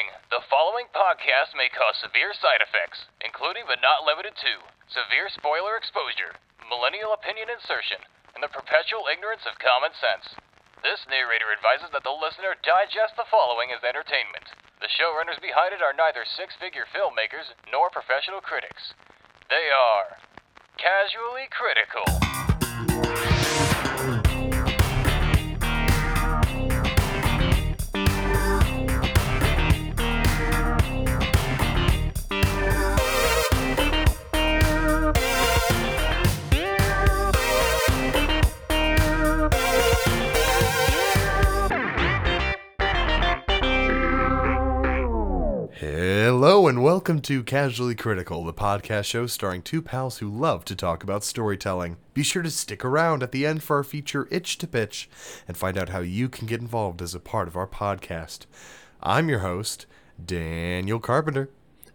Warning! The following podcast may cause severe side effects, including but not limited to severe spoiler exposure, millennial opinion insertion, and the perpetual ignorance of common sense. This narrator advises that the listener digest the following as entertainment. The showrunners behind it are neither six figure filmmakers nor professional critics. They are casually critical. And welcome to Casually Critical, the podcast show starring two pals who love to talk about storytelling. Be sure to stick around at the end for our feature Itch to Pitch and find out how you can get involved as a part of our podcast. I'm your host, Daniel Carpenter.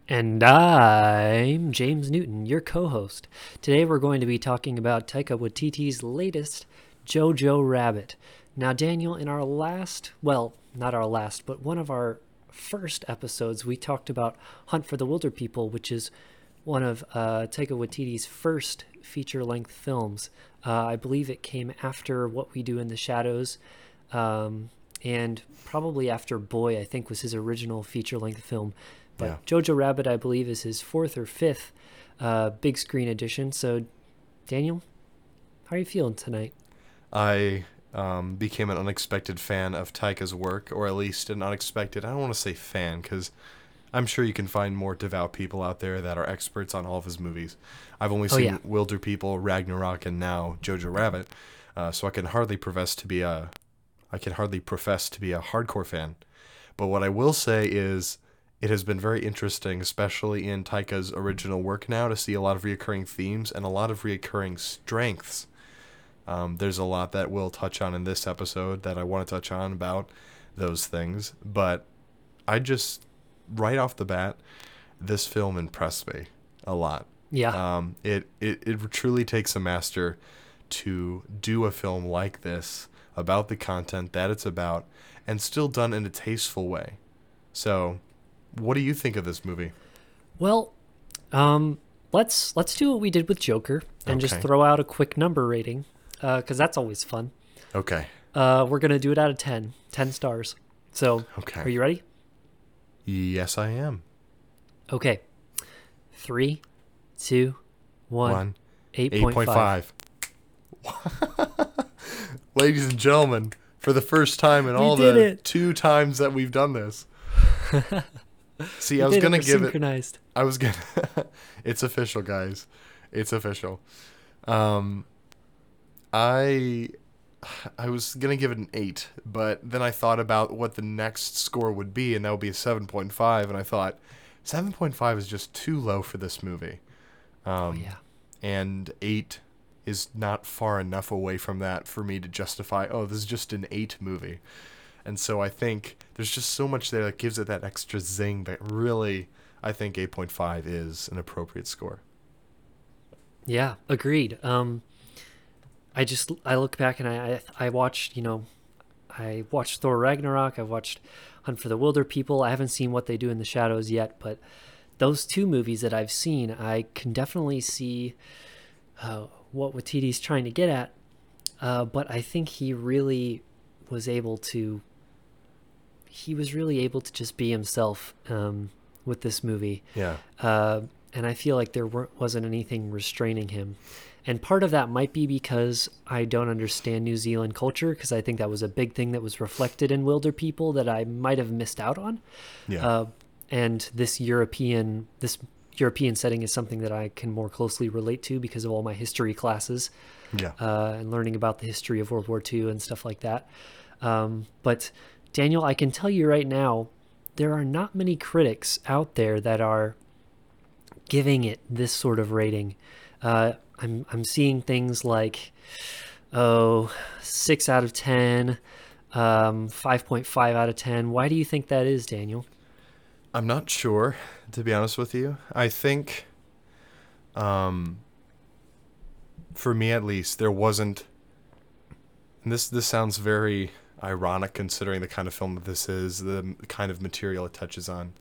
And I'm James Newton, your co host. Today we're going to be talking about Taika Waititi's latest, Jojo Rabbit. Now, Daniel, in our last, well, not our last, but one of our first episodes, we talked about Hunt for the Wilder People, which is one of uh, Taika Waititi's first feature length films. Uh, I believe it came after What We Do in the Shadows. Um, and probably after Boy, I think was his original feature length film. But Yeah. Jojo Rabbit, I believe, is his fourth or fifth uh, big screen edition. So, Daniel, how are you feeling tonight? I um, became an unexpected fan of Taika's work, or at least an unexpected, I don't want to say fan, because I'm sure you can find more devout people out there that are experts on all of his movies. I've only Oh, seen yeah. Wilder People, Ragnarok, and now Jojo Rabbit, uh, so I can hardly profess to be a, I can hardly profess to be a hardcore fan. But what I will say is, it has been very interesting, especially in Taika's original work now, to see a lot of reoccurring themes and a lot of reoccurring strengths. Um, there's a lot that we'll touch on in this episode that I want to touch on about those things. But I just, right off the bat, this film impressed me a lot. Yeah. Um, it, it, it truly takes a master to do a film like this about the content that it's about and still done in a tasteful way. So, what do you think of this movie? Well, um, let's let's do what we did with Joker and just throw out a quick number rating, because that's always fun. Okay. Uh, we're gonna do it out of 10. 10 stars. So, Okay. are you ready? Yes, I am. Okay. Three, two, one. One. Eight 8.5. Ladies and gentlemen, for the first time in We all the it. two times that we've done this. See, I was going to give it. I was going to It's official, guys. It's official. Um I I was going to give it an 8, but then I thought about what the next score would be and that would be a 7.5 and I thought 7.5 is just too low for this movie. Um Oh, yeah. and eight is not far enough away from that for me to justify oh this is just an eight movie and so i think there's just so much there that gives it that extra zing that really i think 8.5 is an appropriate score Yeah, agreed. Um, I just I look back and I I, I watched you know, I watched Thor Ragnarok. I've watched Hunt for the Wilder People. I haven't seen What They Do in the Shadows yet, but those two movies that I've seen, I can definitely see uh, what Waititi's trying to get at. Uh, but I think he really was able to. He was really able to just be himself um, with this movie yeah uh, and I feel like there weren't, wasn't anything restraining him. And part of that might be because I don't understand New Zealand culture, because I think that was a big thing that was reflected in Wilder People that I might have missed out on. yeah Uh, and this European this European setting is something that I can more closely relate to because of all my history classes yeah uh, and learning about the history of World War II and stuff like that. Um, but Daniel, I can tell you right now, there are not many critics out there that are giving it this sort of rating. Uh, I'm I'm seeing things like, oh, six out of ten, um, five point five out of ten. Why do you think that is, Daniel? i'm not sure to be honest with you i think um for me at least there wasn't and this this sounds very ironic considering the kind of film that this is, the kind of material it touches on.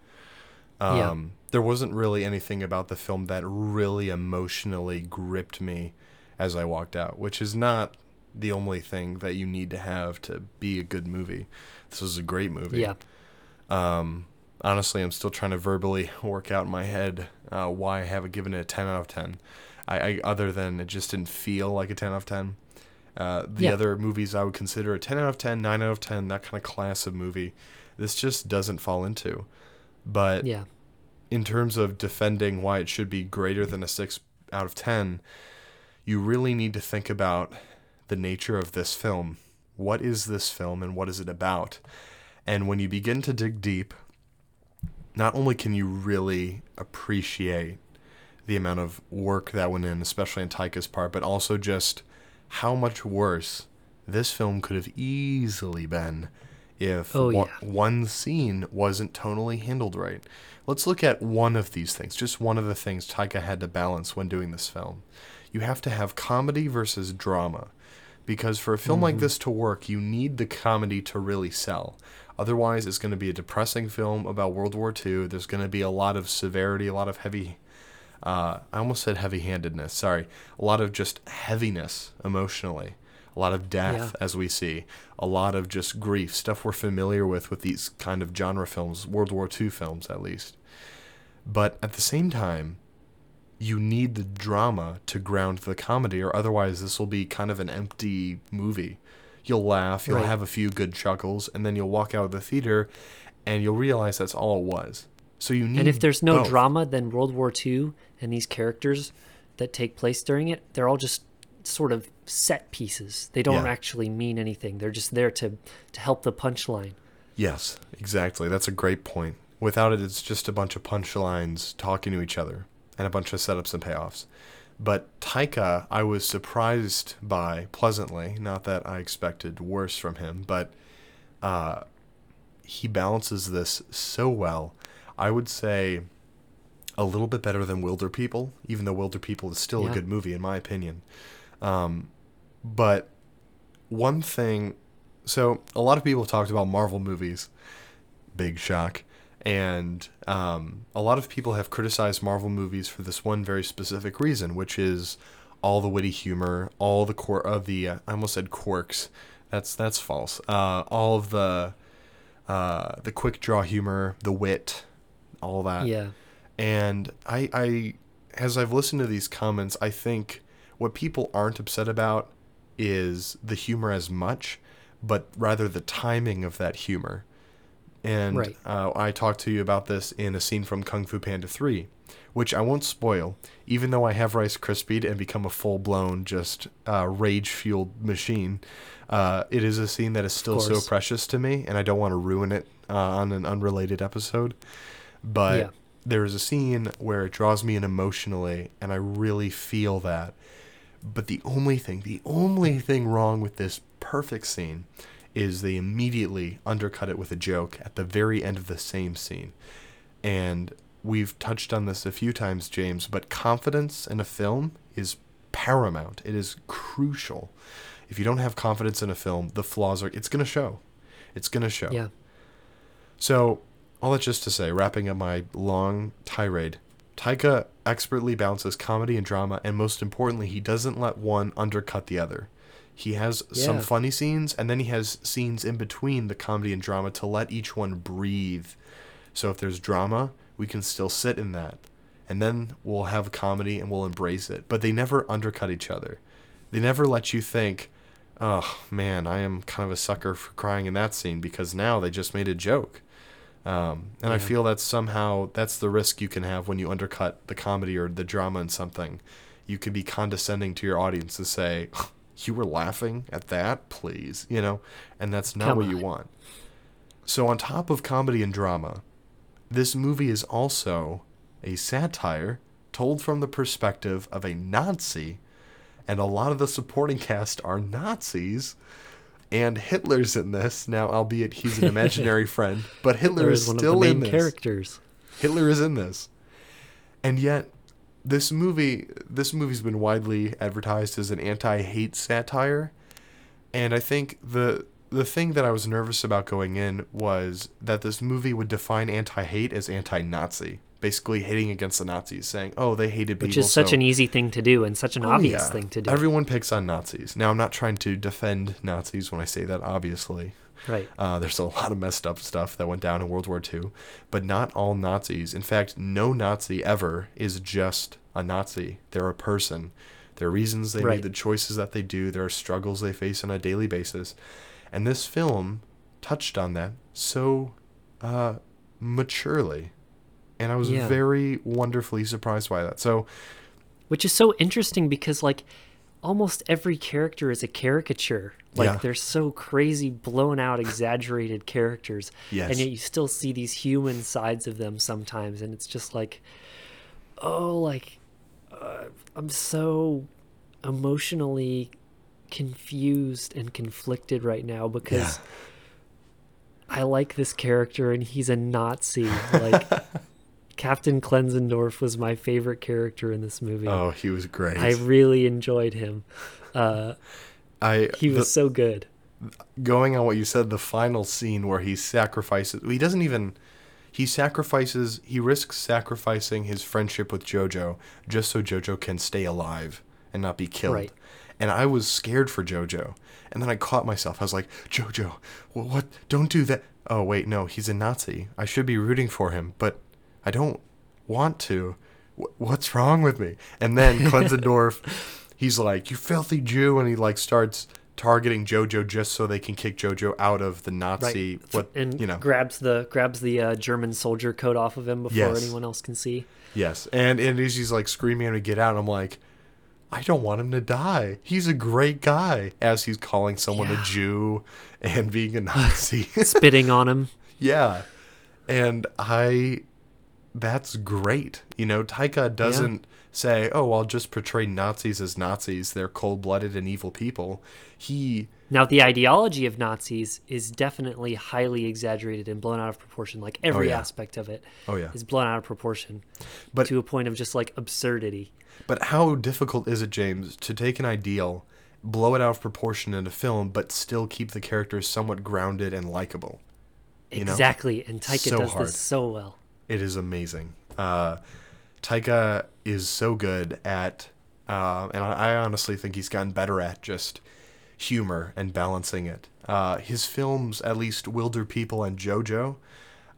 Yeah. Um, There wasn't really anything about the film that really emotionally gripped me as I walked out, which is not the only thing that you need to have to be a good movie. This was a great movie. Yeah. Um, honestly, I'm still trying to verbally work out in my head uh, why I haven't given it a 10 out of 10. I, I other than it just didn't feel like a 10 out of 10. Uh, the Yeah. other movies I would consider a 10 out of 10, 9 out of 10, that kind of class of movie, this just doesn't fall into. But Yeah. in terms of defending why it should be greater than a 6 out of 10, you really need to think about the nature of this film. What is this film and what is it about? And when you begin to dig deep, not only can you really appreciate the amount of work that went in, especially in Taika's part, but also just how much worse this film could have easily been if Oh, one- yeah. one scene wasn't tonally handled right. Let's look at one of these things, just one of the things Taika had to balance when doing this film. You have to have comedy versus drama. Because for a film like this to work, you need the comedy to really sell. Otherwise, it's going to be a depressing film about World War II. There's going to be a lot of severity, a lot of heavy. Uh, I almost said heavy handedness. Sorry. A lot of just heaviness emotionally. A lot of death, Yeah. as we see. A lot of just grief, stuff we're familiar with with these kind of genre films, World War II films at least. But at the same time, you need the drama to ground the comedy, or otherwise, this will be kind of an empty movie. You'll laugh, you'll Right. have a few good chuckles, and then you'll walk out of the theater and you'll realize that's all it was. So you need And if there's no both. drama, then World War II and these characters that take place during it, they're all just sort of set pieces. They don't Yeah. actually mean anything. They're just there to to help the punchline. Yes, exactly. That's a great point. Without it, it's just a bunch of punchlines talking to each other and a bunch of setups and payoffs. But Taika, I was surprised by pleasantly. Not that I expected worse from him, but uh, he balances this so well. I would say a little bit better than Wilder People, even though Wilder People is still Yeah. a good movie in my opinion. Um, but one thing, so a lot of people have talked about Marvel movies, big shock, and um, a lot of people have criticized Marvel movies for this one very specific reason, which is all the witty humor, all the core of the uh, I almost said quirks. That's that's false. Uh, all of the uh, the quick draw humor, the wit, all that. Yeah. And I, I, as I've listened to these comments, I think what people aren't upset about is the humor as much, but rather the timing of that humor. And Right. uh, I talked to you about this in a scene from Kung Fu Panda 3, which I won't spoil, even though I have Rice Krispied and become a full blown, just uh, rage fueled machine. Uh, it is a scene that is still so precious to me, and I don't want to ruin it uh, on an unrelated episode. But Yeah. there is a scene where it draws me in emotionally, and I really feel that. But the only thing, the only thing wrong with this perfect scene is they immediately undercut it with a joke at the very end of the same scene. And we've touched on this a few times, James, but confidence in a film is paramount. It is crucial. If you don't have confidence in a film, the flaws are it's going to show. It's going to show. Yeah. So, all that just to say, wrapping up my long tirade, Taika expertly balances comedy and drama, and most importantly, he doesn't let one undercut the other. He has some funny scenes, and then he has scenes in between the comedy and drama to let each one breathe. So, if there's drama, we can still sit in that. And then we'll have comedy and we'll embrace it. But they never undercut each other. They never let you think, oh man, I am kind of a sucker for crying in that scene because now they just made a joke. Um, and I feel that somehow that's the risk you can have when you undercut the comedy or the drama in something. You could be condescending to your audience to say, "You were laughing at that, please," you know, and that's not Come what you want. So on top of comedy and drama, this movie is also a satire told from the perspective of a Nazi, and a lot of the supporting cast are Nazis. And Hitler's in this now, albeit he's an imaginary friend, but Hitler is is still in this. characters. Hitler is in this. And yet this movie this movie's been widely advertised as an anti-hate satire. And I think the the thing that I was nervous about going in was that this movie would define anti-hate as anti-Nazi, basically hating against the Nazis, saying, "Oh, they hated people." Which is such so- an easy thing to do and such an Oh, obvious yeah. thing to do. Everyone picks on Nazis. Now, I'm not trying to defend Nazis when I say that, obviously. right. Uh, there's a lot of messed up stuff that went down in World War II, but not all Nazis. In fact, no Nazi ever is just a Nazi. They're a person. There are reasons they Right. made the choices that they do. There are struggles they face on a daily basis. And this film touched on that so uh, maturely. And I was Yeah. very wonderfully surprised by that. So, Which is so interesting because like almost every character is a caricature. Like Yeah. they're so crazy, blown out, exaggerated characters. Yes. And yet you still see these human sides of them sometimes and it's just like oh like uh, I'm so emotionally confused and conflicted right now because I like this character and he's a Nazi. Like Captain Klenzendorf was my favorite character in this movie. oh, he was great. I really enjoyed him. Uh, I he the- was so good. going on what you said, the final scene where he sacrifices, he doesn't even, he sacrifices, he risks sacrificing his friendship with JoJo just so JoJo can stay alive and not be killed. Right. And I was scared for JoJo. And then I caught myself. I was like, JoJo, what? Don't do that. Oh, wait, no, he's a Nazi. I should be rooting for him, but I don't want to. Wh- What's wrong with me? And then Klenzendorf, he's like, "You filthy Jew," and he like starts targeting JoJo just so they can kick JoJo out of the Nazi. What and you know? grabs the grabs the uh, German soldier coat off of him before Yes. anyone else can see. yes, and and he's he's, like screaming to get out. And I'm like, I don't want him to die. He's a great guy. As he's calling someone Yeah. a Jew and being a Nazi. Spitting on him. Yeah. And I that's great. You know, Taika doesn't say, "Oh, I'll just portray Nazis as Nazis. They're cold-blooded and evil people." He Now the ideology of Nazis is definitely highly exaggerated and blown out of proportion. Like oh, every yeah. aspect of it Oh yeah. is blown out of proportion But to a point of just like absurdity. but how difficult is it, James, to take an ideal, blow it out of proportion in a film but still keep the characters somewhat grounded and likable? You know? exactly, and Taika So does hard. this so well. It is amazing. Uh, Taika is so good at, uh, and I, I honestly think he's gotten better at just humor and balancing it. Uh, his films, at least Wilder People and JoJo,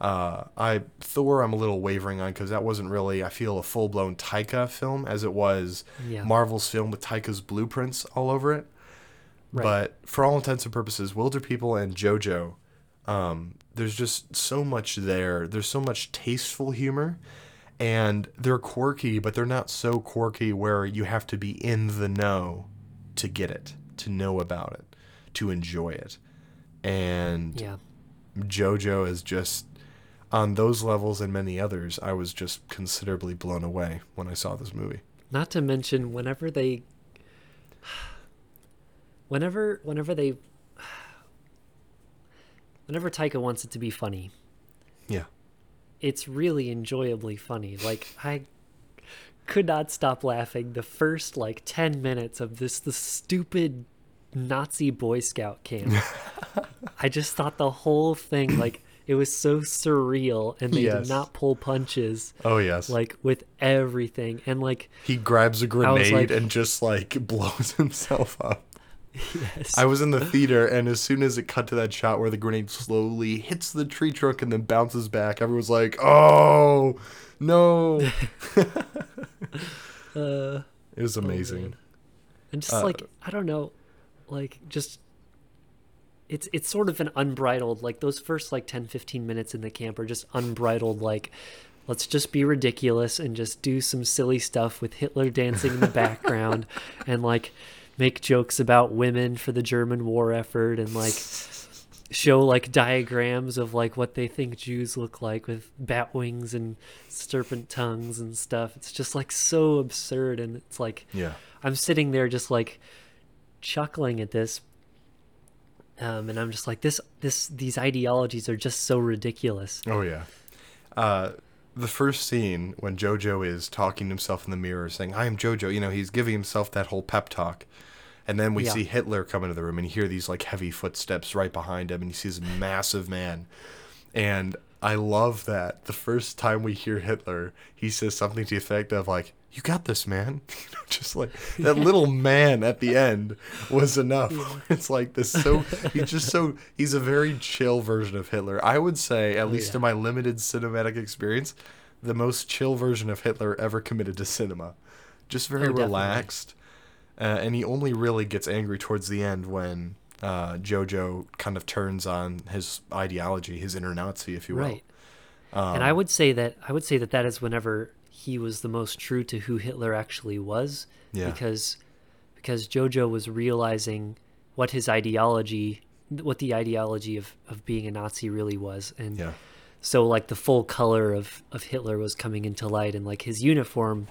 uh, I Thor, I'm a little wavering on because that wasn't really, I feel, a full blown Taika film as it was Yeah. Marvel's film with Taika's blueprints all over it. Right. But for all intents and purposes, Wilder People and JoJo, um, there's just so much there. There's so much tasteful humor, and they're quirky, but they're not so quirky where you have to be in the know to get it, to know about it, to enjoy it. And Yeah. JoJo is just on those levels and many others. I was just considerably blown away when I saw this movie. Not to mention whenever they whenever whenever they whenever Taika wants it to be funny, Yeah. it's really enjoyably funny. Like I could not stop laughing the first like 10 minutes of this the stupid Nazi boy scout camp. I just thought the whole thing like it was so surreal and they Yes. did not pull punches Oh yes. like with everything and like he grabs a grenade like- and just like blows himself up. Yes. I was in the theater, and as soon as it cut to that shot where the grenade slowly hits the tree trunk and then bounces back, everyone's like, "Oh no!" uh, It was amazing. and just Uh, like I don't know, like just it's it's sort of an unbridled like those first like 10 15 minutes in the camp are just unbridled like let's just be ridiculous and just do some silly stuff with Hitler dancing in the background and like make jokes about women for the German war effort and like show like diagrams of like what they think Jews look like with bat wings and serpent tongues and stuff. It's just like so absurd and it's like yeah. I'm sitting there just like chuckling at this. Um, and I'm just like this this these ideologies are just so ridiculous. Oh yeah. Uh, the first scene when JoJo is talking to himself in the mirror, saying, "I am JoJo," you know, he's giving himself that whole pep talk, And then we Yeah. see Hitler come into the room and you hear these like heavy footsteps right behind him and he sees this massive man. And I love that the first time we hear Hitler, he says something to the effect of like, "You got this, man." You know, just like that little man at the end was enough. It's like this so he's just so he's a very chill version of Hitler. I would say, at least yeah. in my limited cinematic experience, the most chill version of Hitler ever committed to cinema. Just very Oh, relaxed. Uh, and he only really gets angry towards the end when uh, Jojo kind of turns on his ideology, his inner Nazi, if you will. Right. and I would say that I would say that that is whenever he was the most true to who Hitler actually was. Yeah. Because because Jojo was realizing what his ideology what the ideology of, of being a Nazi really was. And Yeah. so like the full color of, of Hitler was coming into light and like his uniform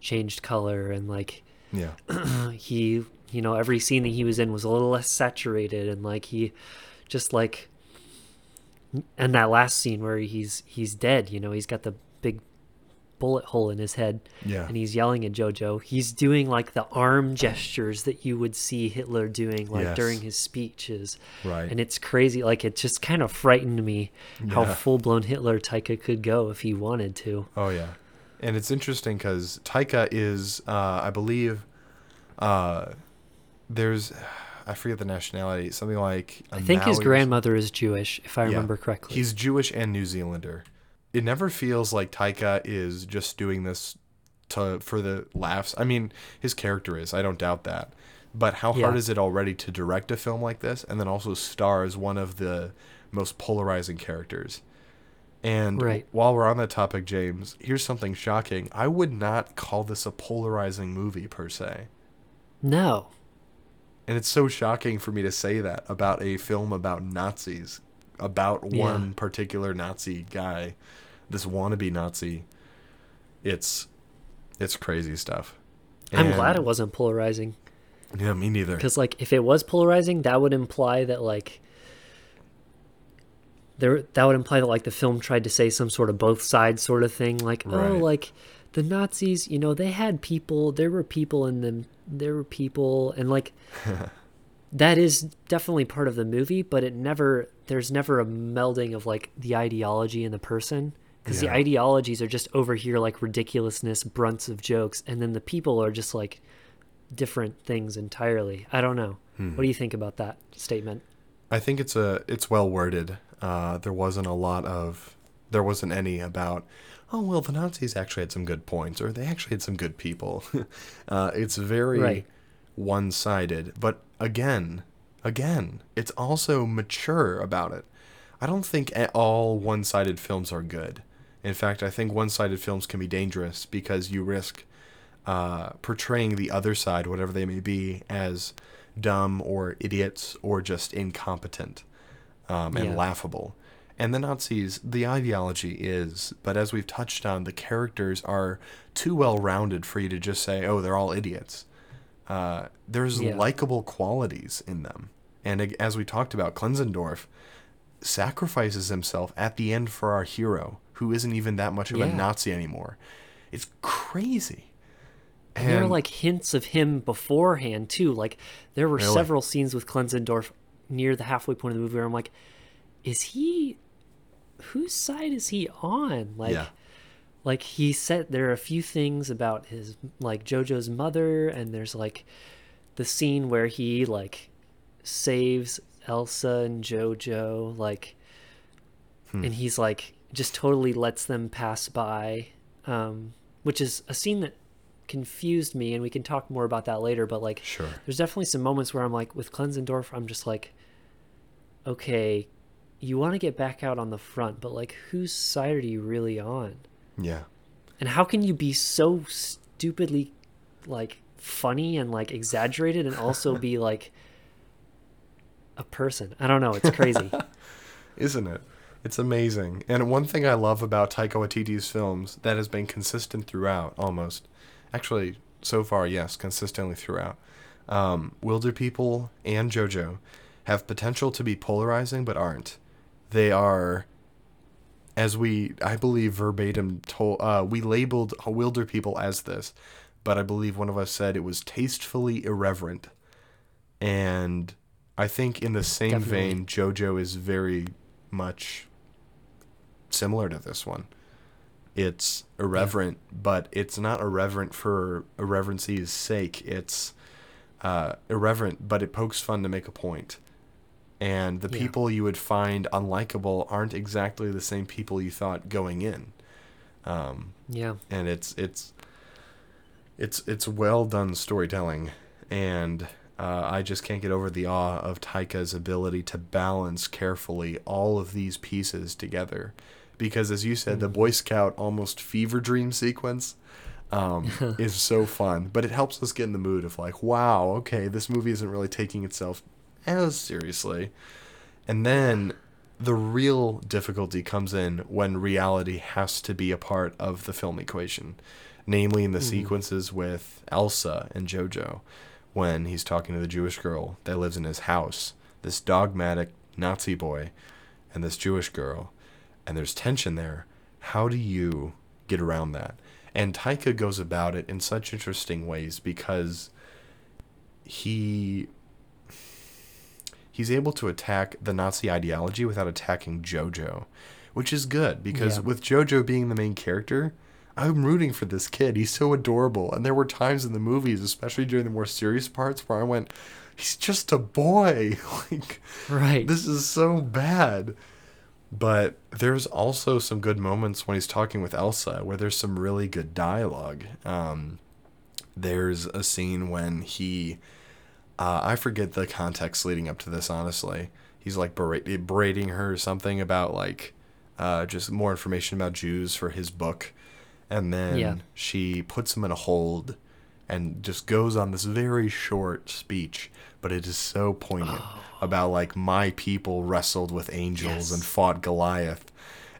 changed color and like Yeah. he you know every scene that he was in was a little less saturated and like he just like and that last scene where he's he's dead you know he's got the big bullet hole in his head Yeah. and he's yelling at jojo he's doing like the arm gestures that you would see hitler doing like Yes. during his speeches Right. and it's crazy like it just kind of frightened me how Yeah. full-blown hitler taika could go if he wanted to Oh yeah, and it's interesting because Taika is, uh, I believe, uh, there's, I forget the nationality, something like. I i think his grandmother is jewish if i remember correctly He's Jewish and New Zealander. It never feels like Taika is just doing this to for the laughs. I mean, his character is. I don't doubt that. But how hard is it already to direct a film like this and then also star as one of the most polarizing characters? And Right. while we're on that topic, James, here's something shocking. I would not call this a polarizing movie per se. no And it's so shocking for me to say that about a film about Nazis, about Yeah. one particular Nazi guy, this wannabe Nazi. It's it's crazy stuff. i'm glad it wasn't polarizing Yeah, me neither. because like if it was polarizing that would imply that like there that would imply that like the film tried to say some sort of both sides sort of thing like oh like the nazis you know they had people there were people in them there were people and like that is definitely part of the movie but it never there's never a melding of like the ideology and the person because Yeah. the ideologies are just over here like ridiculousness brunts of jokes and then the people are just like different things entirely i don't know Hmm. what do you think about that statement I think it's a it's well worded. Uh, there wasn't a lot of there wasn't any about oh well the Nazis actually had some good points or they actually had some good people. uh, it's very Right. one sided, but again, again, it's also mature about it. I don't think all one sided films are good. In fact, I think one sided films can be dangerous because you risk uh, portraying the other side, whatever they may be, as dumb or idiots or just incompetent um, and Yeah. laughable. And the Nazis, the ideology is, but as we've touched on, the characters are too well rounded for you to just say, oh, they're all idiots. Uh, there's Yeah. likable qualities in them. And as we talked about, Klenzendorf sacrifices himself at the end for our hero, who isn't even that much of a Nazi anymore. It's crazy. And there are like hints of him beforehand too. Like there were Really? several scenes with Klenzendorf near the halfway point of the movie where I'm like, is he whose side is he on? Like Yeah. like he said there are a few things about his like Jojo's mother and there's like the scene where he like saves Elsa and Jojo like Hmm. and he's like just totally lets them pass by um which is a scene that confused me and we can talk more about that later but like Sure. there's definitely some moments where I'm like with Klenzendorf I'm just like okay you want to get back out on the front but like whose side are you really on Yeah. and how can you be so stupidly like funny and like exaggerated and also be like a person I don't know it's crazy Isn't it? It's amazing. And one thing I love about Taika Waititi's films that has been consistent throughout, almost. Actually, so far, yes, consistently throughout. Um, Wilder People and JoJo have potential to be polarizing, but aren't. They are, as we, I believe, verbatim told, uh, we labeled Wilder People as this, but I believe one of us said it was tastefully irreverent. And I think in the same Definitely. vein, JoJo is very much similar to this one. It's irreverent, but it's not irreverent for irreverency's sake. It's uh, irreverent, but it pokes fun to make a point. And the Yeah. people you would find unlikable aren't exactly the same people you thought going in. Um, Yeah. and it's it's it's it's well done storytelling and uh, I just can't get over the awe of Taika's ability to balance carefully all of these pieces together because as you said the Boy Scout almost fever dream sequence um, is so fun but it helps us get in the mood of like wow okay this movie isn't really taking itself as seriously. And then the real difficulty comes in when reality has to be a part of the film equation, namely in the sequences with Elsa and Jojo, when he's talking to the Jewish girl that lives in his house, this dogmatic Nazi boy, and this Jewish girl, and there's tension there. How do you get around that? And Taika goes about it in such interesting ways because he he's able to attack the Nazi ideology without attacking Jojo, which is good because Yeah. with Jojo being the main character, I'm rooting for this kid. He's so adorable. And there were times in the movies, especially during the more serious parts, where I went, he's just a boy. like, Right. this is so bad. But there's also some good moments when he's talking with Elsa where there's some really good dialogue. Um, there's a scene when he, uh, I forget the context leading up to this, honestly. He's like berating her or something about like uh, just more information about Jews for his book. And then Yeah. she puts him in a hold and just goes on this very short speech, but it is so poignant oh. about like my people wrestled with angels Yes. and fought Goliath.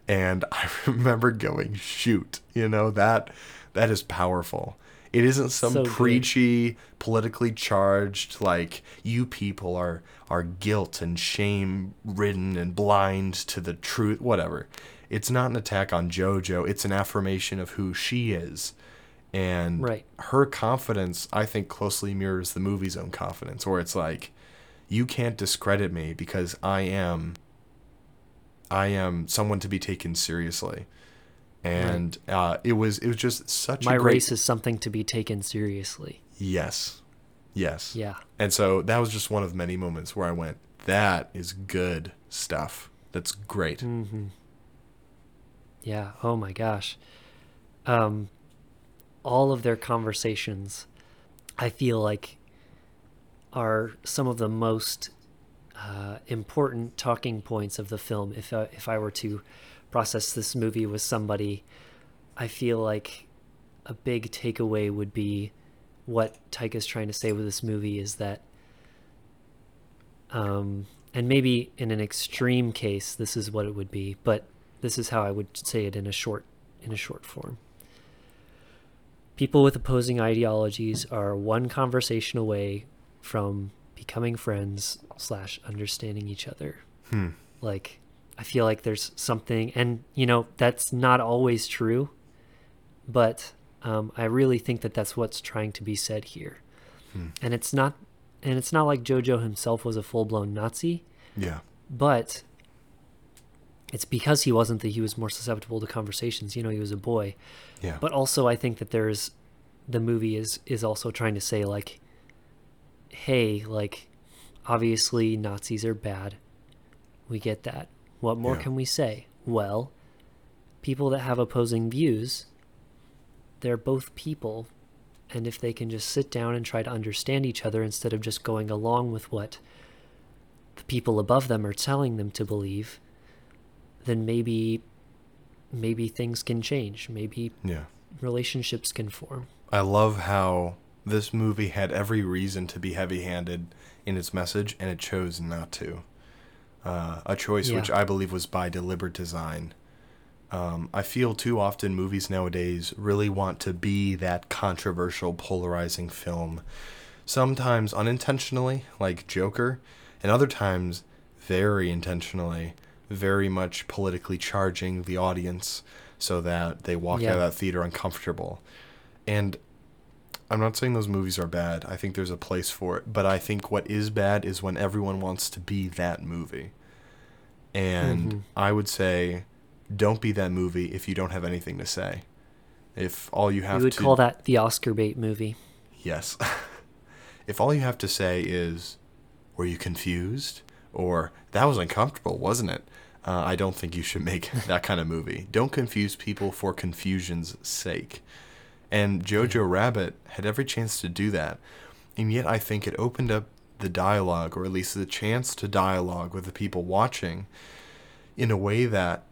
And I remember going, shoot, you know, that that is powerful. It isn't some So good. preachy, politically charged like you people are are guilt and shame ridden and blind to the truth, whatever. It's not an attack on JoJo, it's an affirmation of who she is. And Right. her confidence, I think, closely mirrors the movie's own confidence, where it's like, you can't discredit me because I am I am someone to be taken seriously. And uh, it was it was just such My a great race is something to be taken seriously. yes, yes, Yeah. And so that was just one of many moments where I went, that is good stuff. That's great. Mm-hmm. Yeah. Oh my gosh. Um, all of their conversations, I feel like, are some of the most uh, important talking points of the film. If I, if I were to process this movie with somebody, I feel like a big takeaway would be what Taika is trying to say with this movie is that um, and maybe in an extreme case this is what it would be but this is how i would say it in a short in a short form people with opposing ideologies are one conversation away from becoming friends slash understanding each other Hmm. like i feel like there's something and you know that's not always true but um, i really think that that's what's trying to be said here and it's not and it's not like jojo himself was a full-blown nazi Yeah. but it's because he wasn't that he was more susceptible to conversations you know he was a boy. Yeah. but also i think that there's the movie is is also trying to say like hey like obviously nazis are bad. We get that. What more Yeah. can we say? Well people that have opposing views they're both people. And if they can just sit down and try to understand each other instead of just going along with what the people above them are telling them to believe then maybe maybe things can change maybe yeah. relationships can form I love how this movie had every reason to be heavy-handed in its message, and it chose not to. Uh, a choice which I believe was by deliberate design. Um, I feel too often movies nowadays really want to be that controversial, polarizing film. Sometimes unintentionally, like Joker, and other times very intentionally, very much politically charging the audience so that they walk Yeah. out of that theater uncomfortable. And I'm not saying those movies are bad. I think there's a place for it, but I think what is bad is when everyone wants to be that movie. And Mhm. I would say don't be that movie if you don't have anything to say. If all you have We would to call that the Oscar bait movie. Yes. if all you have to say is, were you confused? Or, that was uncomfortable, wasn't it? Uh, I don't think you should make that kind of movie. Don't confuse people for confusion's sake. And Jojo Rabbit had every chance to do that. And yet I think it opened up the dialogue, or at least the chance to dialogue with the people watching, in a way that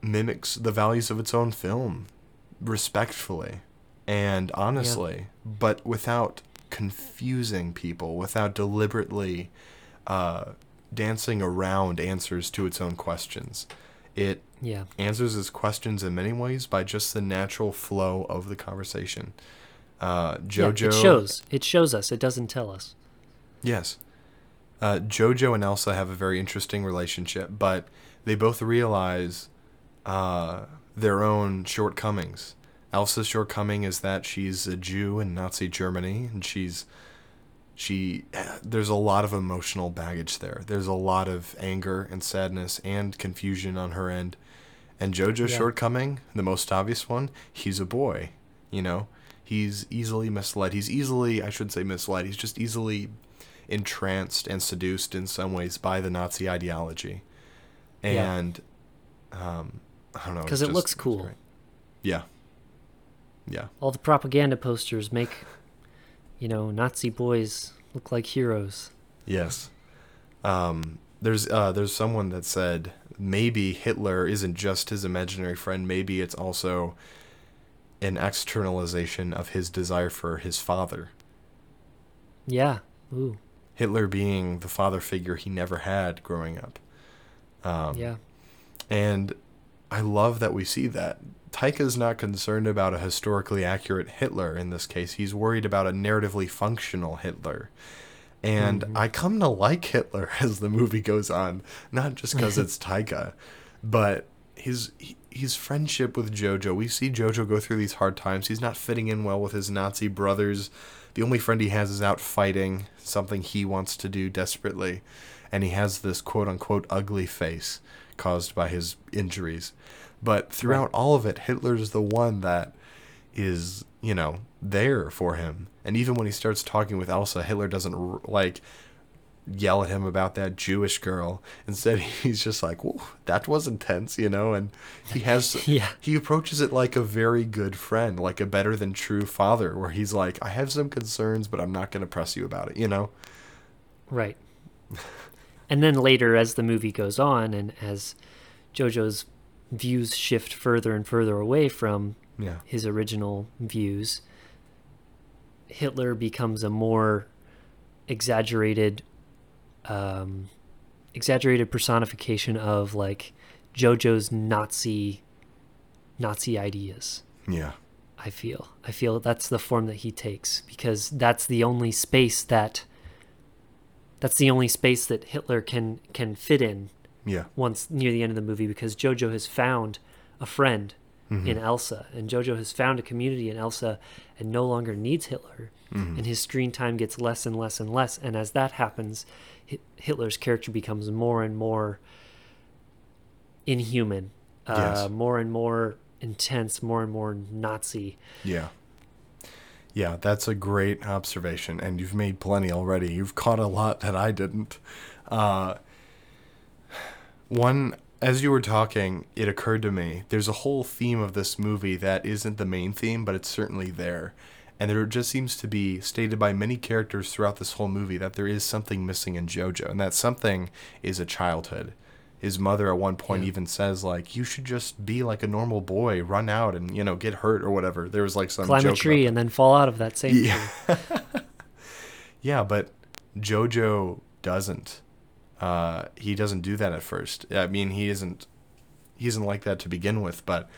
mimics the values of its own film respectfully and honestly, but without confusing people, without deliberately uh, dancing around answers to its own questions. It Yeah. answers its questions in many ways by just the natural flow of the conversation. Uh, Yeah, Jojo, it shows. It shows us. It doesn't tell us. Yes. Uh, Jojo and Elsa have a very interesting relationship, but they both realize uh, their own shortcomings. Elsa's shortcoming is that she's a Jew in Nazi Germany, and she's she. There's a lot of emotional baggage there. There's a lot of anger and sadness and confusion on her end. And Jojo's Yeah. shortcoming, the most obvious one, he's a boy. You know, he's easily misled. He's easily, I should say, misled. He's just easily entranced and seduced in some ways by the Nazi ideology. Yeah. And um, I don't know. Cuz it just- looks cool. Yeah. Yeah. All the propaganda posters make, you know, Nazi boys look like heroes. Yes. Um, there's uh, there's someone that said maybe Hitler isn't just his imaginary friend. Maybe it's also an externalization of his desire for his father. Yeah. Ooh. Hitler being the father figure he never had growing up. Um, yeah. And I love that we see that. Taika's not concerned about a historically accurate Hitler in this case. He's worried about a narratively functional Hitler. And Mhm. I come to like Hitler as the movie goes on, not just because it's Taika, but his his friendship with Jojo. We see Jojo go through these hard times. He's not fitting in well with his Nazi brothers. The only friend he has is out fighting something he wants to do desperately, and he has this quote unquote ugly face caused by his injuries. But throughout all of it, Hitler's the one that is, you know, there for him. And even when he starts talking with Elsa, Hitler doesn't like yell at him about that Jewish girl. Instead, he's just like, "Whoa, that was intense," you know. And he has, Yeah. he approaches it like a very good friend, like a better than true father, where he's like, "I have some concerns, but I'm not going to press you about it," you know. Right. and then later, as the movie goes on, and as JoJo's views shift further and further away from Yeah. his original views, Hitler becomes a more exaggerated, um, exaggerated personification of like JoJo's Nazi, Nazi ideas. Yeah. I feel. I feel that's the form that he takes because that's the only space that that's the only space that Hitler can can fit in Yeah. once near the end of the movie because Jojo has found a friend in Elsa and Jojo has found a community in Elsa and no longer needs Hitler and his screen time gets less and less and less and as that happens Hitler's character becomes more and more inhuman uh, Yes. more and more intense more and more Nazi Yeah. Yeah, that's a great observation, and you've made plenty already. You've caught a lot that I didn't. Uh, one, as you were talking, it occurred to me there's a whole theme of this movie that isn't the main theme, but it's certainly there. And there just seems to be stated by many characters throughout this whole movie that there is something missing in JoJo, and that something is a childhood. His mother at one point Yeah. even says like, "You should just be like a normal boy, run out and you know get hurt or whatever." There was like some climb a tree and then fall out of that same Yeah. tree. yeah, but JoJo doesn't. Uh, he doesn't do that at first. I mean, he isn't. He isn't like that to begin with. But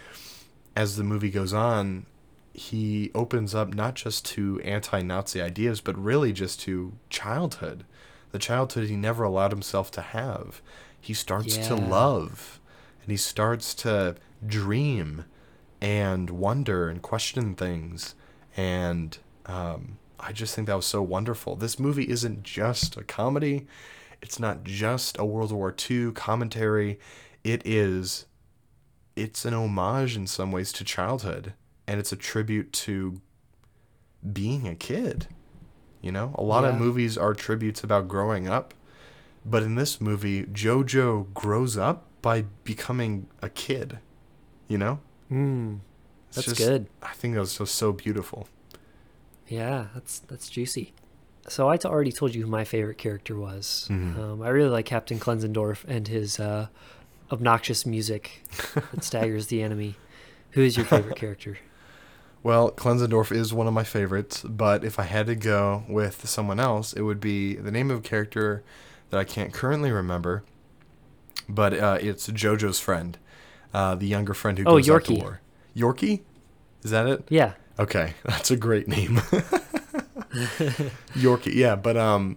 as the movie goes on, he opens up not just to anti-Nazi ideas, but really just to childhood, the childhood he never allowed himself to have. He starts to love, and he starts to dream, and wonder and question things, and Um, I just think that was so wonderful. This movie isn't just a comedy. It's not just a World War II commentary. It is it's an homage in some ways to childhood and it's a tribute to being a kid. You know, a lot of movies are tributes about growing up, but in this movie, JoJo grows up by becoming a kid. You know? Mm, That's just- good. I think that was just so beautiful. yeah, that's that's juicy. So I t- already told you who my favorite character was. Mhm. Um, I really like Captain Klenzendorf and his uh, obnoxious music that staggers the enemy. Who is your favorite character? Well, Klenzendorf is one of my favorites, but if I had to go with someone else, it would be the name of a character that I can't currently remember, but uh, it's Jojo's friend, uh, the younger friend who Oh, goes out to war. Yorkie? Is that it? Yeah. Okay, that's a great name. Yorkie, yeah, but um,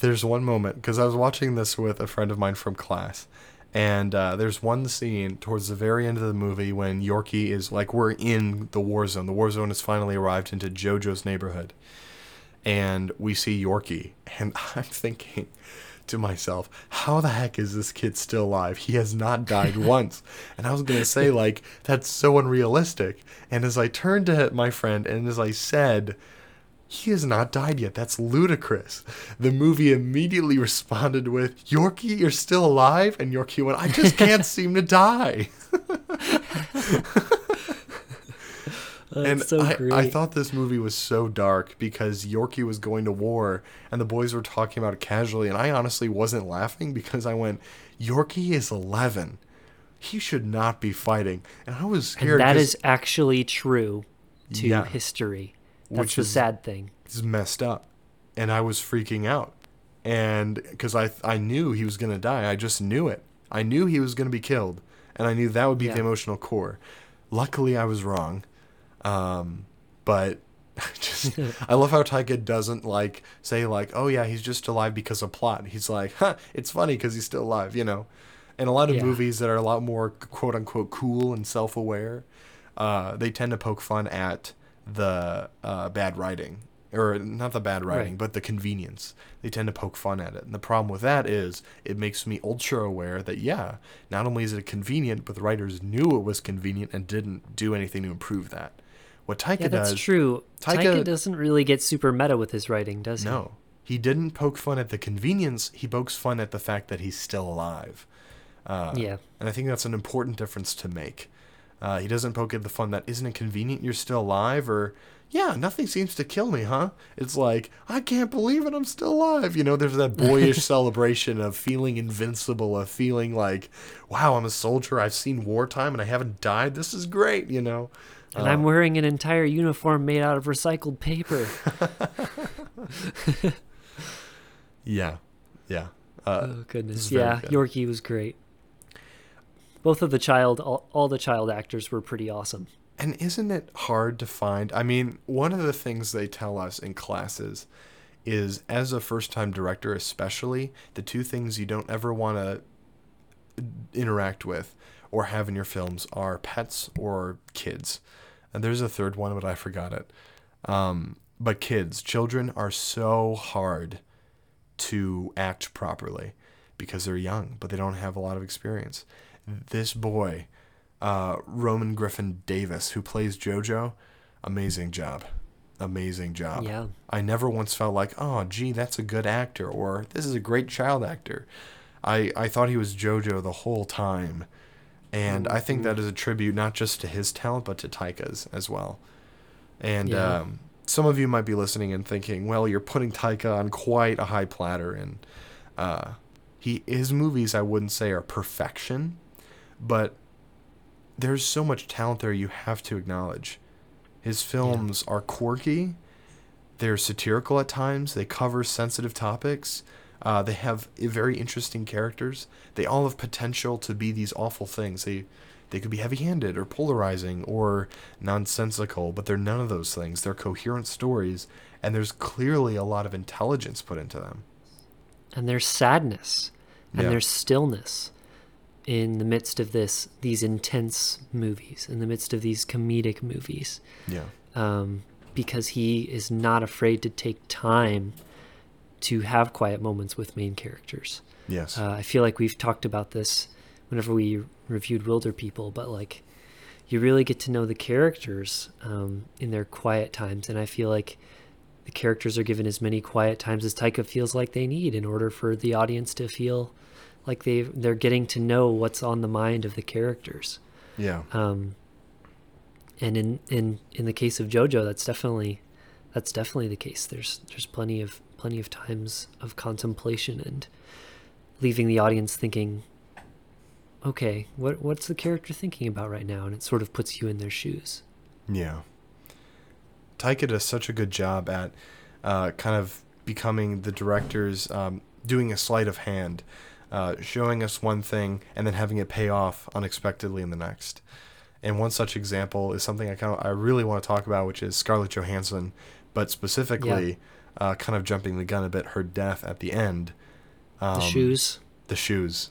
there's one moment because I was watching this with a friend of mine from class, and uh, there's one scene towards the very end of the movie when Yorkie is like we're in the war zone. The war zone has finally arrived into JoJo's neighborhood, and we see Yorkie, and I'm thinking to myself, how the heck is this kid still alive? He has not died once. And I was going to say, like, that's so unrealistic. And as I turned to my friend and as I said, he has not died yet. That's ludicrous. The movie immediately responded with, Yorkie, you're still alive? And Yorkie went, I just can't seem to die. That's and so I. I thought this movie was so dark because Yorkie was going to war and the boys were talking about it casually. And I honestly wasn't laughing because I went, Yorkie is 11. He should not be fighting. And I was scared. and that is actually true to Yeah. history. That's Which the is- sad thing. it's messed up. And I was freaking out. And because I, I knew he was going to die, I just knew it. I knew he was going to be killed. And I knew that would be Yeah. the emotional core. Luckily, I was wrong. Um, but just I love how Taika doesn't like say like, oh yeah, he's just alive because of plot. He's like, huh, it's funny because he's still alive, you know. And a lot of Yeah. movies that are a lot more quote unquote cool and self aware, uh, they tend to poke fun at the uh, bad writing. Or not the bad writing, Right. but the convenience. They tend to poke fun at it. And the problem with that is it makes me ultra aware that, yeah, not only is it convenient, but the writers knew it was convenient and didn't do anything to improve that. What Taika does, Yeah, that's does. true. Taika, Taika- doesn't really get super meta with his writing, does he? No. He didn't poke fun at the convenience, he pokes fun at the fact that he's still alive. Uh, Yeah. And I think that's an important difference to make. Uh, he doesn't poke at the fun that isn't it convenient you're still alive or yeah nothing seems to kill me huh it's like i can't believe it i'm still alive you know there's that boyish celebration of feeling invincible of feeling like wow i'm a soldier i've seen wartime and i haven't died this is great you know And I'm wearing an entire uniform made out of recycled paper. yeah yeah uh, oh goodness. Yeah, good. Yorkie was great. Both of the child all, all the child actors were pretty awesome. And isn't it hard to find? I mean, one of the things they tell us in classes is as a first time director, especially, the two things you don't ever want to interact with or have in your films are pets or kids. And there's a third one, but I forgot it. Um, but kids, children are so hard to act properly because they're young, but they don't have a lot of experience. This boy, uh, Roman Griffin Davis, who plays JoJo, amazing job. Amazing job. Yeah. I never once felt like, oh, gee, that's a good actor, or this is a great child actor. I, I thought he was JoJo the whole time. And I think that is a tribute not just to his talent, but to Taika's as well. And Yeah. um, some of you might be listening and thinking, well, you're putting Taika on quite a high platter. And uh, he his movies, I wouldn't say are perfection, but there's so much talent there you have to acknowledge. His films are quirky, they're satirical at times, they cover sensitive topics, uh, they have very interesting characters. They all have potential to be these awful things. They they could be heavy-handed or polarizing or nonsensical, but they're none of those things. They're coherent stories, and there's clearly a lot of intelligence put into them. And there's sadness and Yeah. there's stillness in the midst of this these intense movies, in the midst of these comedic movies. Yeah. Um, because he is not afraid to take time to have quiet moments with main characters. Yes. Uh, I feel like we've talked about this whenever we reviewed Wilderpeople, but like you really get to know the characters um, in their quiet times, and I feel like the characters are given as many quiet times as Taika feels like they need in order for the audience to feel like they they're getting to know what's on the mind of the characters. yeah. Um, and in, in in the case of JoJo, that's definitely that's definitely the case. There's there's plenty of plenty of times of contemplation and leaving the audience thinking, okay, what what's the character thinking about right now? And it sort of puts you in their shoes. Yeah. Taika does such a good job at uh, kind of becoming the director's, um, doing a sleight of hand, uh, showing us one thing and then having it pay off unexpectedly in the next. And one such example is something I kind of I really want to talk about, which is Scarlett Johansson, but specifically, uh, kind of jumping the gun a bit, her death at the end. Um, The shoes. the shoes.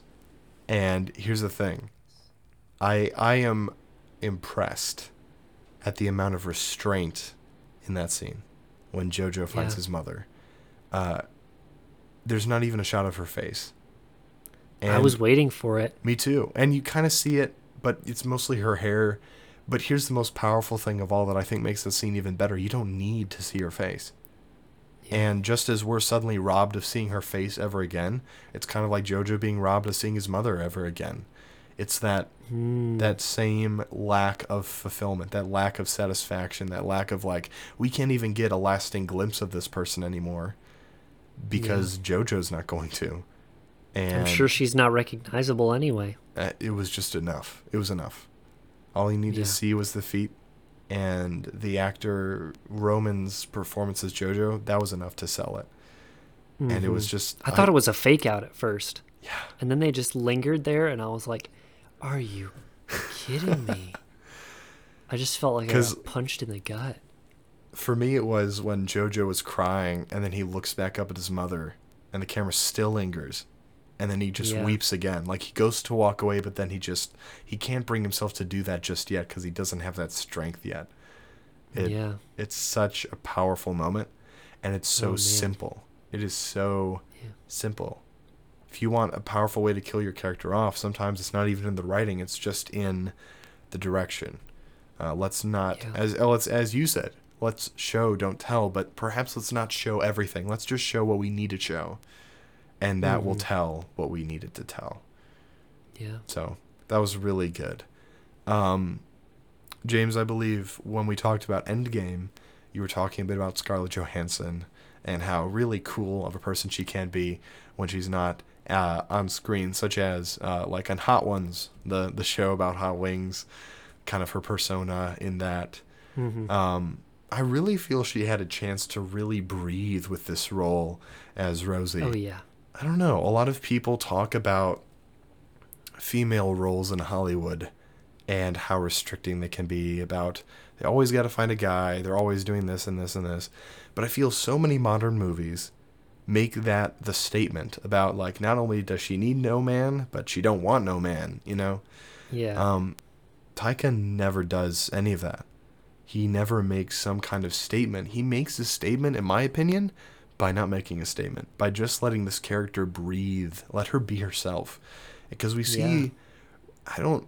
And here's the thing. I I am impressed at the amount of restraint in that scene when Jojo finds Yeah. his mother. Uh, there's not even a shot of her face. I was waiting for it. me too. And you kind of see it, but it's mostly her hair. But here's the most powerful thing of all that I think makes the scene even better. You don't need to see her face. And just as we're suddenly robbed of seeing her face ever again, it's kind of like Jojo being robbed of seeing his mother ever again. It's that Hmm. that same lack of fulfillment, that lack of satisfaction, that lack of like we can't even get a lasting glimpse of this person anymore because Jojo's not going to. And I'm sure she's not recognizable anyway. uh, it was just enough. It was enough. All you needed Yeah. to see was the feet, and the actor Roman's performance as JoJo. That was enough to sell it. And it was Mhm. just. I thought it was a fake out at first. Yeah. And then they just lingered there, and I was like, "Are you kidding me?" I just felt like I got punched in the gut. For me, it was when JoJo was crying, and then he looks back up at his mother, and the camera still lingers, and then he just Yeah. weeps again. Like he goes to walk away, but then he just he can't bring himself to do that just yet because he doesn't have that strength yet. It, yeah, it's such a powerful moment and it's so Oh, simple it is so Yeah. simple if you want a powerful way to kill your character off sometimes it's not even in the writing it's just in the direction uh, let's not Yeah. as oh, let's as you said let's show don't tell but perhaps let's not show everything let's just show what we need to show and that will Mhm. tell what we needed to tell yeah, so that was really good. Um, James, I believe when we talked about Endgame, you were talking a bit about Scarlett Johansson and how really cool of a person she can be when she's not uh, on screen, such as uh, like on Hot Ones, the the show about Hot Wings, kind of her persona in that. hmm Um, I really feel she had a chance to really breathe with this role as Rosie. oh yeah, I don't know. A lot of people talk about female roles in Hollywood and how restricting they can be about they always got to find a guy, they're always doing this and this and this. But I feel so many modern movies make that the statement about like not only does she need no man, but she don't want no man, you know? yeah, Um, Taika never does any of that. He never makes some kind of statement. He makes a statement, in my opinion, by not making a statement, by just letting this character breathe, let her be herself. Because we see, Yeah. I don't,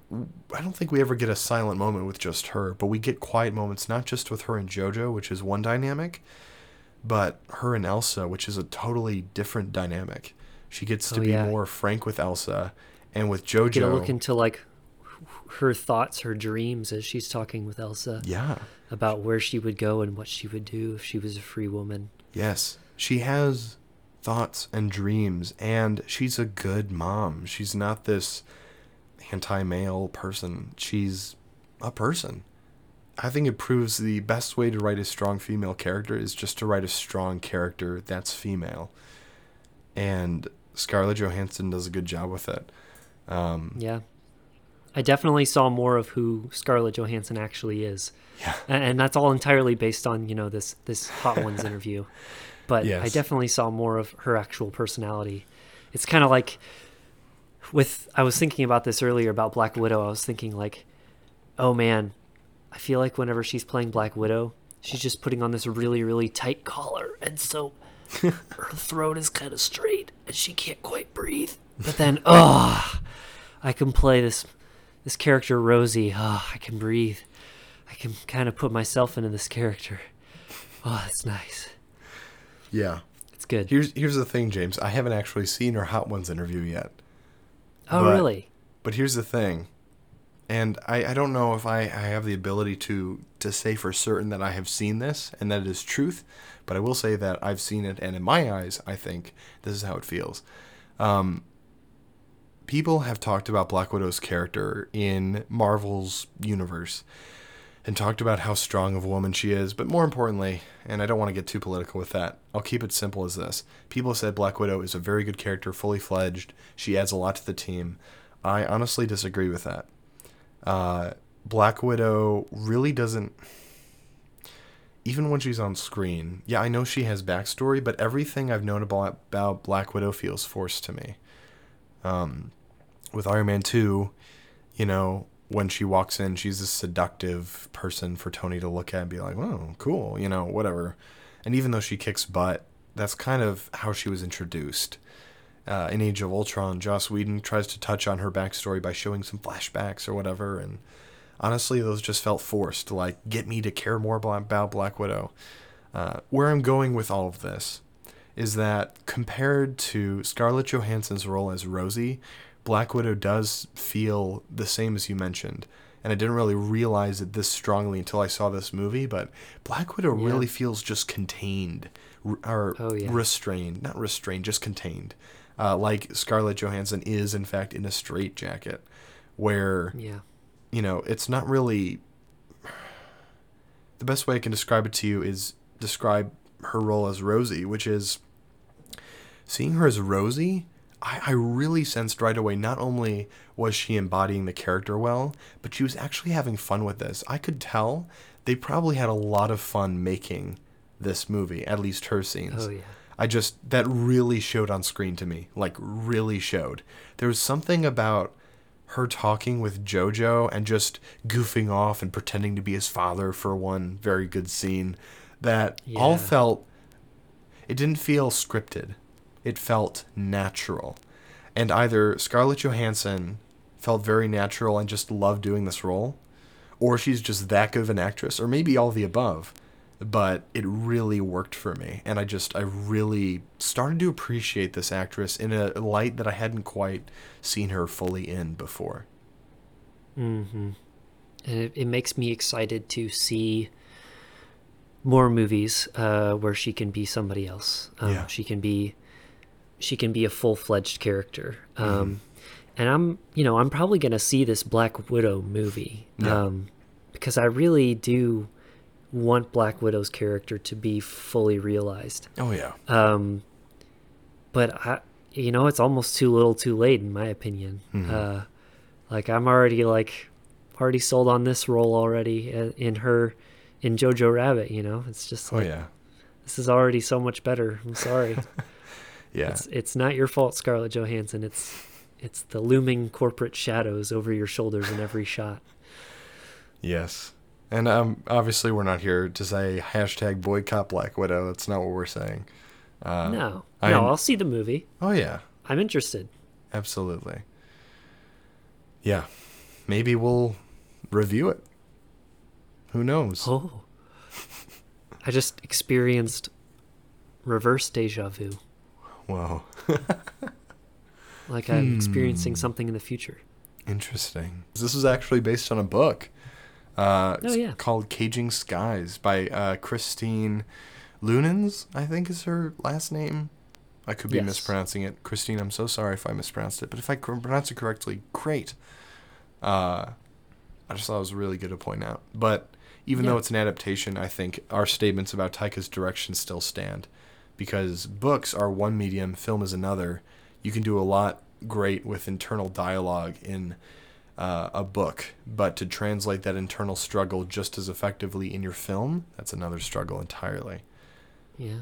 I don't think we ever get a silent moment with just her, but we get quiet moments not just with her and JoJo, which is one dynamic, but her and Elsa, which is a totally different dynamic. She gets to Oh, be yeah. more frank with Elsa, and with JoJo. get a look into like her thoughts, her dreams as she's talking with Elsa yeah. about where she would go and what she would do if she was a free woman. Yes, she has thoughts and dreams, and she's a good mom. She's not this anti male person, she's a person. I think it proves the best way to write a strong female character is just to write a strong character that's female. And Scarlett Johansson does a good job with it. Um, Yeah. I definitely saw more of who Scarlett Johansson actually is. Yeah. And that's all entirely based on, you know, this this Hot Ones interview. But I definitely saw more of her actual personality. It's kind of like with I was thinking about this earlier about Black Widow. I was thinking like, "Oh man, I feel like whenever she's playing Black Widow, she's just putting on this really really tight collar, and so her throat is kind of straight, and she can't quite breathe. But then, oh, I can play this this character Rosie. Oh, I can breathe. I can kind of put myself into this character. Oh, that's nice. Yeah. It's good. Here's here's the thing, James. I haven't actually seen her Hot Ones interview yet. oh, but- really? But here's the thing, and I, I don't know if I, I have the ability to to say for certain that I have seen this and that it is truth, but I will say that I've seen it, and in my eyes, I think this is how it feels. Um, people have talked about Black Widow's character in Marvel's universe and talked about how strong of a woman she is, but more importantly, and I don't want to get too political with that, I'll keep it simple as this. People said Black Widow is a very good character, fully fledged. She adds a lot to the team. I honestly disagree with that. Uh, Black Widow really doesn't. Even when she's on screen, yeah, I know she has backstory, but everything I've known about, Black Widow feels forced to me. Um, with Iron Man 2, you know, when she walks in, she's a seductive person for Tony to look at and be like, oh, cool, you know, whatever. And even though she kicks butt, that's kind of how she was introduced. Uh, in Age of Ultron, Joss Whedon tries to touch on her backstory by showing some flashbacks or whatever, and honestly, those just felt forced. Like, get me to care more about Black Widow. Uh, where I'm going with all of this is that compared to Scarlett Johansson's role as Rosie, Black Widow does feel the same as you mentioned. And I didn't really realize it this strongly until I saw this movie, but Black Widow Yeah. really feels just contained or Oh, yeah. restrained, not restrained, just contained. Uh, like Scarlett Johansson is, in fact, in a straitjacket, where Yeah. you know, it's not really. The best way I can describe it to you is describe her role as Rosie, which is seeing her as Rosie. I, I really sensed right away not only was she embodying the character well, but she was actually having fun with this. I could tell they probably had a lot of fun making this movie, at least her scenes. Oh yeah. I just that really showed on screen to me, like really showed. There was something about her talking with JoJo and just goofing off and pretending to be his father for one very good scene that all felt it didn't feel scripted. It felt natural. And either Scarlett Johansson felt very natural and just loved doing this role, or she's just that good of an actress, or maybe all the above. But it really worked for me, and I just I really started to appreciate this actress in a light that I hadn't quite seen her fully in before. Mm-hmm. And it, it makes me excited to see more movies uh, where she can be somebody else. Um, Yeah. She can be, she can be a full fledged character. Mm-hmm. Um, and I'm, you know, I'm probably gonna see this Black Widow movie Yeah. um, because I really do want Black Widow's character to be fully realized. Oh yeah, Um, but I, you know, it's almost too little, too late, in my opinion. Mhm. Uh, like I'm already like already sold on this role already uh, in her, in Jojo Rabbit. You know, it's just oh yeah, this is already so much better. I'm sorry. yeah. It's it's not your fault, Scarlett Johansson. It's it's the looming corporate shadows over your shoulders in every shot. Yes. And um, obviously, we're not here to say hashtag boycott Black Widow. That's not what we're saying. Uh, no, I no, I'll see the movie. Oh, yeah. I'm interested. Absolutely. Yeah. Maybe we'll review it. Who knows? Oh, I just experienced reverse deja vu. Whoa. Like I'm experiencing Hmm. something in the future. Interesting. This is actually based on a book. Uh, Oh, yeah. Called Caging Skies by uh, Christine Leunens, I think is her last name. I could be Yes. mispronouncing it. Christine, I'm so sorry if I mispronounced it. But if I pronounce it correctly, great. Uh, I just thought it was really good to point out. But even though it's an adaptation, I think our statements about Taika's direction still stand. Because books are one medium, film is another. You can do a lot great with internal dialogue in uh, a book, but to translate that internal struggle just as effectively in your film, that's another struggle entirely. Yeah.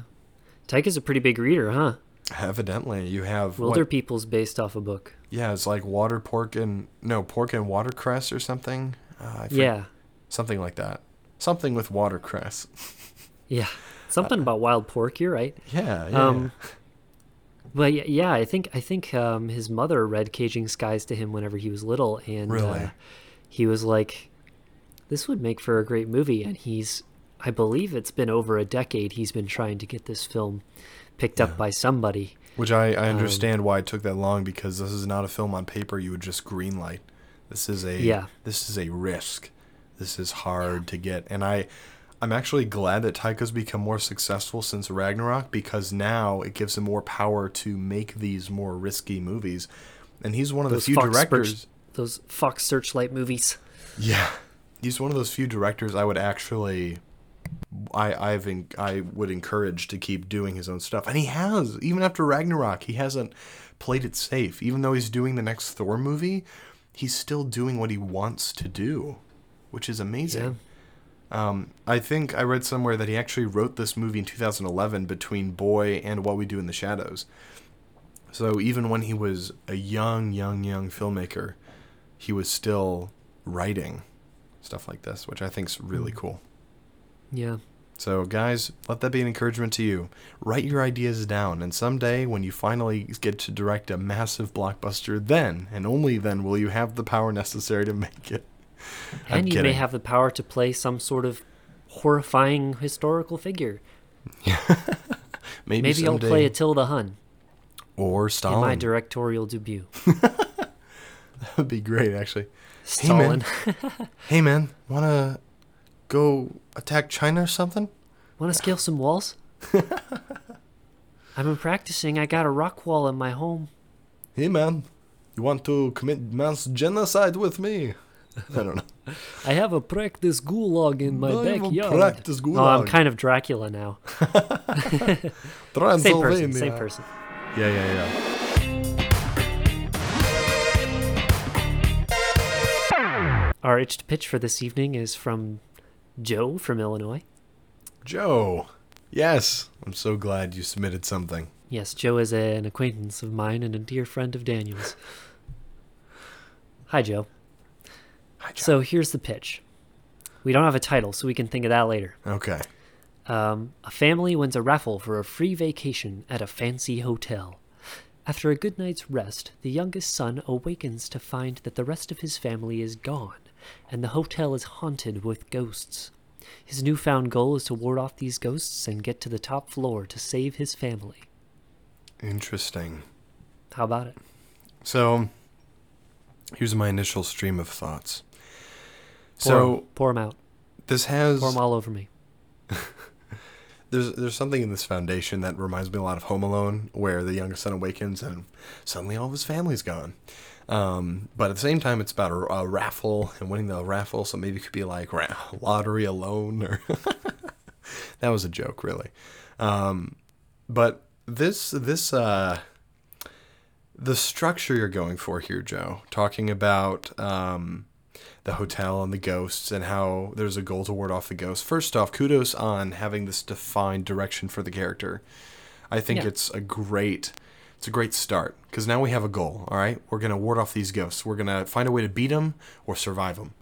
Taika is a pretty big reader, huh? Evidently, you have Wilder what, People's based off a book. yeah, it's like water, pork, and no pork and watercress or something. Uh, I Yeah. something like that. something with watercress. Yeah, something about wild pork. You're right. Yeah, yeah. Um, But yeah, yeah, I think I think um, his mother read Caging Skies to him whenever he was little, and Really? uh, he was like, "This would make for a great movie." And he's, I believe, it's been over a decade he's been trying to get this film picked up by somebody. Which I, I understand why it took that long because this is not a film on paper you would just greenlight. This is a Yeah. this is a risk. This is hard to get. And I I'm actually glad that Taika's become more successful since Ragnarok because now it gives him more power to make these more risky movies. And he's one of the Those few Fox directors Search- those Fox Searchlight movies. Yeah, he's one of those few directors I would actually, I I've en- I would encourage to keep doing his own stuff, and he has. Even after Ragnarok, he hasn't played it safe. Even though he's doing the next Thor movie, he's still doing what he wants to do, which is amazing. Um, I think I read somewhere that he actually wrote this movie in 2011 between Boy and What We Do in the Shadows. So even when he was a young, young, young filmmaker, he was still writing stuff like this, which I think is really cool. Yeah. So guys, let that be an encouragement to you. Write your ideas down, and someday when you finally get to direct a massive blockbuster, then and only then will you have the power necessary to make it. I'm And you may have the power to play some sort of horrifying historical figure. Maybe, Maybe I'll play Attila the Hun or Stalin. in my directorial debut. that would be great, actually. Stalin. Hey man, wanna go attack China or something? Want to scale some walls? I've been practicing. I got a rock wall in my home. Hey man, you want to commit mass genocide with me? I don't know. I have a practice gulag in my I backyard. practice Oh, I'm kind of Dracula now. Same person. Same person. Yeah, yeah, yeah. Our itched pitch for this evening is from Joe from Illinois. Joe. Yes, I'm so glad you submitted something. Yes, Joe is an acquaintance of mine and a dear friend of Daniel's. Hi, Joe. So here's the pitch. We don't have a title, so we can think of that later. Okay. Um, a family wins a raffle for a free vacation at a fancy hotel. After a good night's rest, the youngest son awakens to find that the rest of his family is gone, and the hotel is haunted with ghosts. His newfound goal is to ward off these ghosts and get to the top floor to save his family. Interesting. How about it? So, here's my initial stream of thoughts. So, 'em- pour them out. this has Pour them all over me. there's there's something in this foundation that reminds me a lot of Home Alone, where the youngest son awakens and suddenly all of his family's gone. Um, but at the same time, it's about a, a raffle and winning the raffle, so maybe it could be like ra- lottery alone, or that was a joke, really. Um, but this this uh, the structure you're going for here, Joe, talking about um, the hotel and the ghosts and how there's a goal to ward off the ghosts. First off, kudos on having this defined direction for the character. I think Yeah. it's a great it's a great start because now we have a goal. All right, we're gonna ward off these ghosts. We're gonna find a way to beat them or survive them.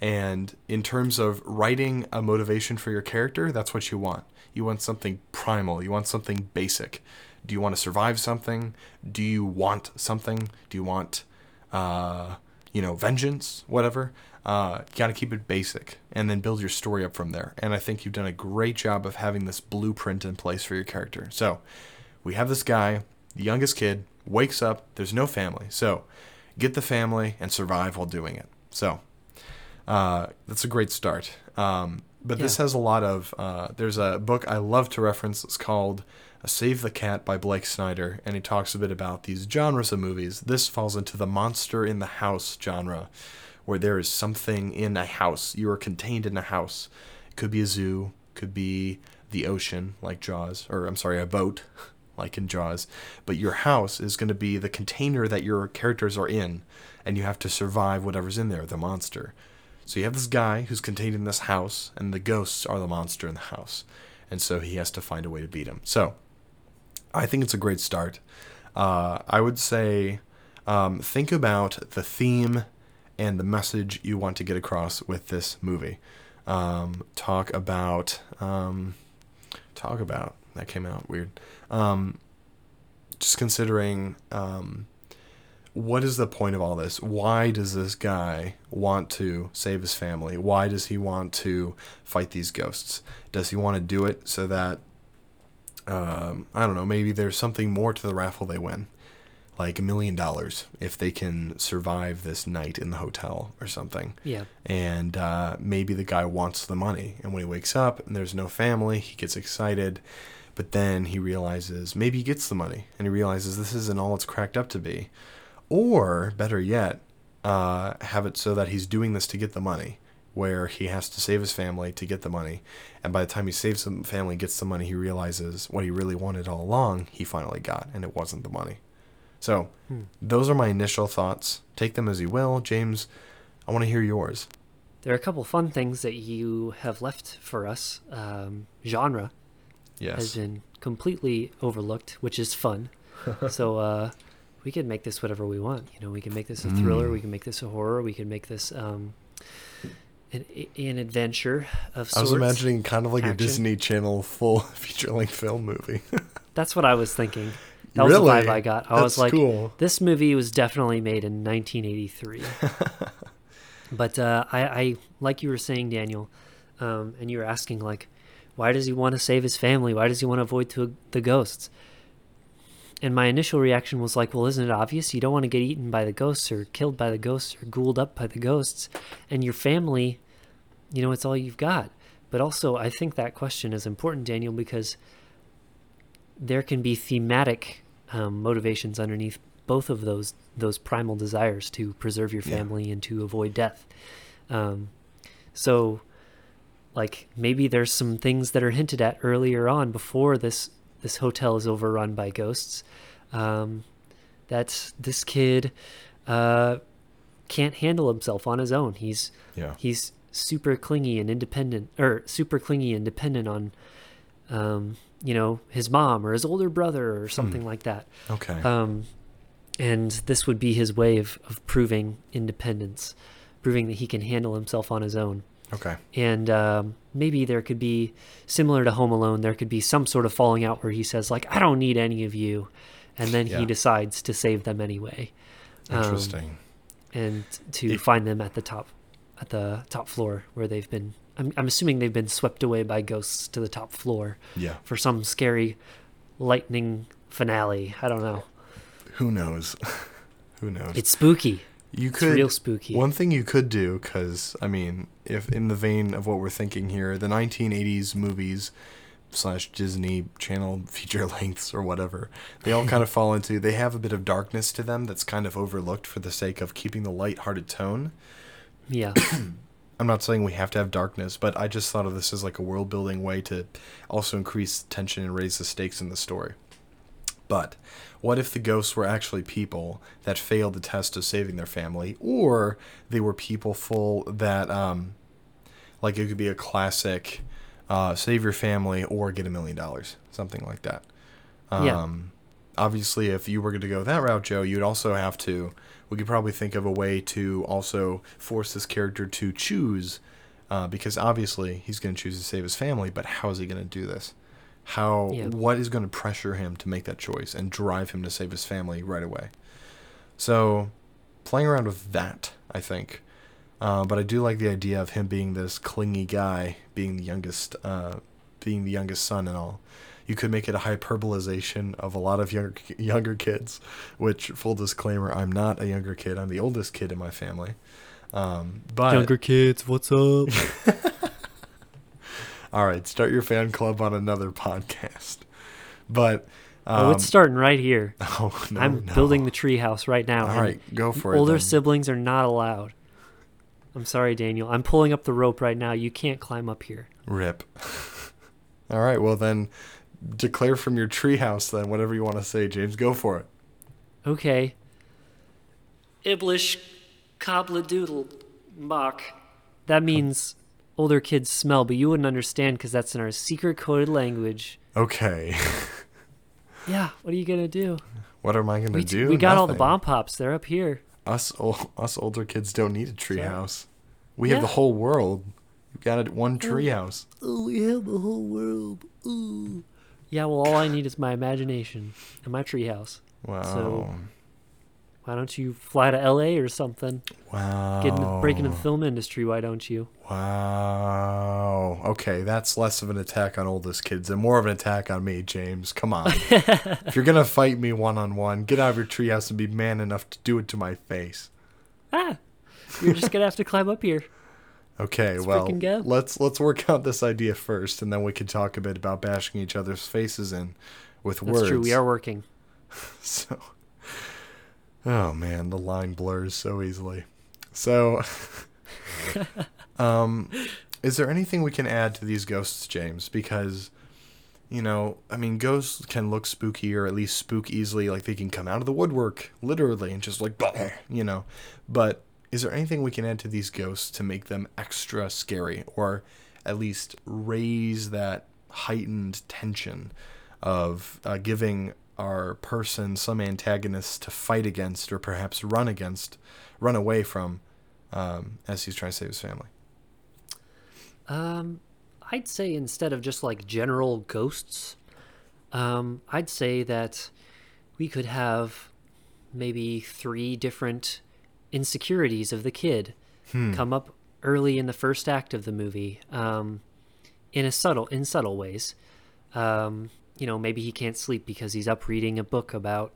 And in terms of writing a motivation for your character, that's what you want. You want something primal. You want something basic. Do you want to survive something? Do you want something? Do you want, uh, you know, vengeance? Whatever. Uh, you got to keep it basic and then build your story up from there. And I think you've done a great job of having this blueprint in place for your character. So we have this guy, the youngest kid, wakes up. There's no family. So get the family and survive while doing it. So uh, that's a great start. Um, but this has a lot of. Uh, there's a book I love to reference. It's called Save the Cat by Blake Snyder, and he talks a bit about these genres of movies. This falls into the monster in the house genre, where there is something in a house. You are contained in a house. It could be a zoo, could be the ocean, like Jaws, or I'm sorry, a boat, like in Jaws. But your house is going to be the container that your characters are in, and you have to survive whatever's in there, the monster. So you have this guy who's contained in this house, and the ghosts are the monster in the house. And so he has to find a way to beat him. So I think it's a great start. Uh, I would say um, think about the theme and the message you want to get across with this movie. um, talk about um, talk about that came out weird. Um, just considering um, what is the point of all this? Why does this guy want to save his family? Why does he want to fight these ghosts? Does he want to do it so that um, I don't know, maybe there's something more to the raffle they win? Like a million dollars if they can survive this night in the hotel or something. Yeah. And uh, maybe the guy wants the money. And when he wakes up and there's no family, he gets excited. But then he realizes maybe he gets the money and he realizes this isn't all it's cracked up to be. Or, better yet, uh, have it so that he's doing this to get the money, where he has to save his family to get the money. And by the time he saves the family, gets the money, he realizes what he really wanted all along, he finally got, and it wasn't the money. So, those are my initial thoughts. Take them as you will. James, I want to hear yours. There are a couple fun things that you have left for us. Um, genre has been completely overlooked, which is fun. so uh, we can make this whatever we want. You know, we can make this a thriller, Mm. we can make this a horror, we can make this um, an, an adventure of sorts. I was imagining kind of like a Disney Channel full feature length film movie. That's what I was thinking. That was the Really? vibe I got. I was like, cool. this movie was definitely made in 1983. but uh, I, I, like you were saying, Daniel, um, and you were asking, like, why does he want to save his family? Why does he want to avoid to, the ghosts? And my initial reaction was like, well, isn't it obvious? You don't want to get eaten by the ghosts or killed by the ghosts or ghouled up by the ghosts. And your family, you know, it's all you've got. But also, I think that question is important, Daniel, because there can be thematic um, motivations underneath both of those those primal desires to preserve your Yeah. family and to avoid death. Um, so, like maybe there's some things that are hinted at earlier on before this this hotel is overrun by ghosts. Um, that this kid uh, can't handle himself on his own. He's yeah. he's super clingy and independent or super clingy and dependent on um, you know his mom or his older brother or something like that Okay. um, and this would be his way of, of proving independence proving that he can handle himself on his own okay. and um, maybe there could be similar to home alone there could be some sort of falling out where he says like i don't need any of you and then Yeah. he decides to save them anyway Um, Interesting. and to find them at the top at the top floor where they've been I'm, I'm assuming they've been swept away by ghosts to the top floor yeah. for some scary lightning finale i don't know Who knows? Who knows? it's spooky you it's could real spooky One thing you could do, because I mean, if in the vein of what we're thinking here, the 1980s movies slash Disney Channel feature lengths or whatever, they all kind of fall into. They have a bit of darkness to them that's kind of overlooked for the sake of keeping the light-hearted tone. yeah I'm not saying we have to have darkness, but I just thought of this as like a world building way to also increase tension and raise the stakes in the story. But what if the ghosts were actually people that failed the test of saving their family, or they were people full that, um, like it could be a classic, uh, save your family or get a million dollars, something like that. Um, Yeah. Obviously, if you were going to go that route, Joe, you'd also have to. We could probably think of a way to also force this character to choose, uh, because obviously he's going to choose to save his family. But how is he going to do this? How? Yeah. What is going to pressure him to make that choice and drive him to save his family right away? So, playing around with that, I think. Uh, but I do like the idea of him being this clingy guy, being the youngest, uh, being the youngest son and all. You could make it a hyperbolization of a lot of younger younger kids, which full disclaimer, I'm not a younger kid. I'm the oldest kid in my family. Um, but younger kids what's up all right, start your fan club on another podcast. But um, oh it's starting right here oh, no, i'm no. building the treehouse right now All and right, go for older it. then. siblings are not allowed i'm sorry daniel i'm pulling up the rope right now you can't climb up here Rip. All right, well then, declare from your treehouse then whatever you want to say, James. Go for it. Okay. Iblish cobbledoodle mock. That means older kids smell, but you wouldn't understand because that's in our secret coded language. Okay. Yeah, what are you gonna do? what am I gonna We, do? we got all the bomb pops. They're up here. Us ol- us older kids don't need a treehouse. We have the whole world. You've got it one oh. treehouse. Oh, we have the whole world. Ooh. Yeah, well, all I need is my imagination and my treehouse. Wow. So- Why don't you fly to L.A. or something? wow. Get in, break into the film industry. Why don't you? Wow. Okay, that's less of an attack on oldest kids and more of an attack on me, James. Come on. if you're gonna fight me one on one, get out of your treehouse and be man enough to do it to my face. Ah, you're just gonna have to climb up here. Okay, well, frickin' go. let's let's work out this idea first, and then we can talk a bit about bashing each other's faces in with That's words. true. We are working. So, oh man, the line blurs so easily. So, um, is there anything we can add to these ghosts, James? Because, you know, I mean, ghosts can look spooky or at least spook easily. Like they can come out of the woodwork, literally, and just like, you know. But is there anything we can add to these ghosts to make them extra scary, or at least raise that heightened tension of uh, giving our person some antagonist to fight against or perhaps run against, run away from, um, as he's trying to save his family. Um, I'd say instead of just like general ghosts, um, I'd say that we could have maybe three different insecurities of the kid come up early in the first act of the movie, um, in a subtle in subtle ways. Um, you know, maybe he can't sleep because he's up reading a book about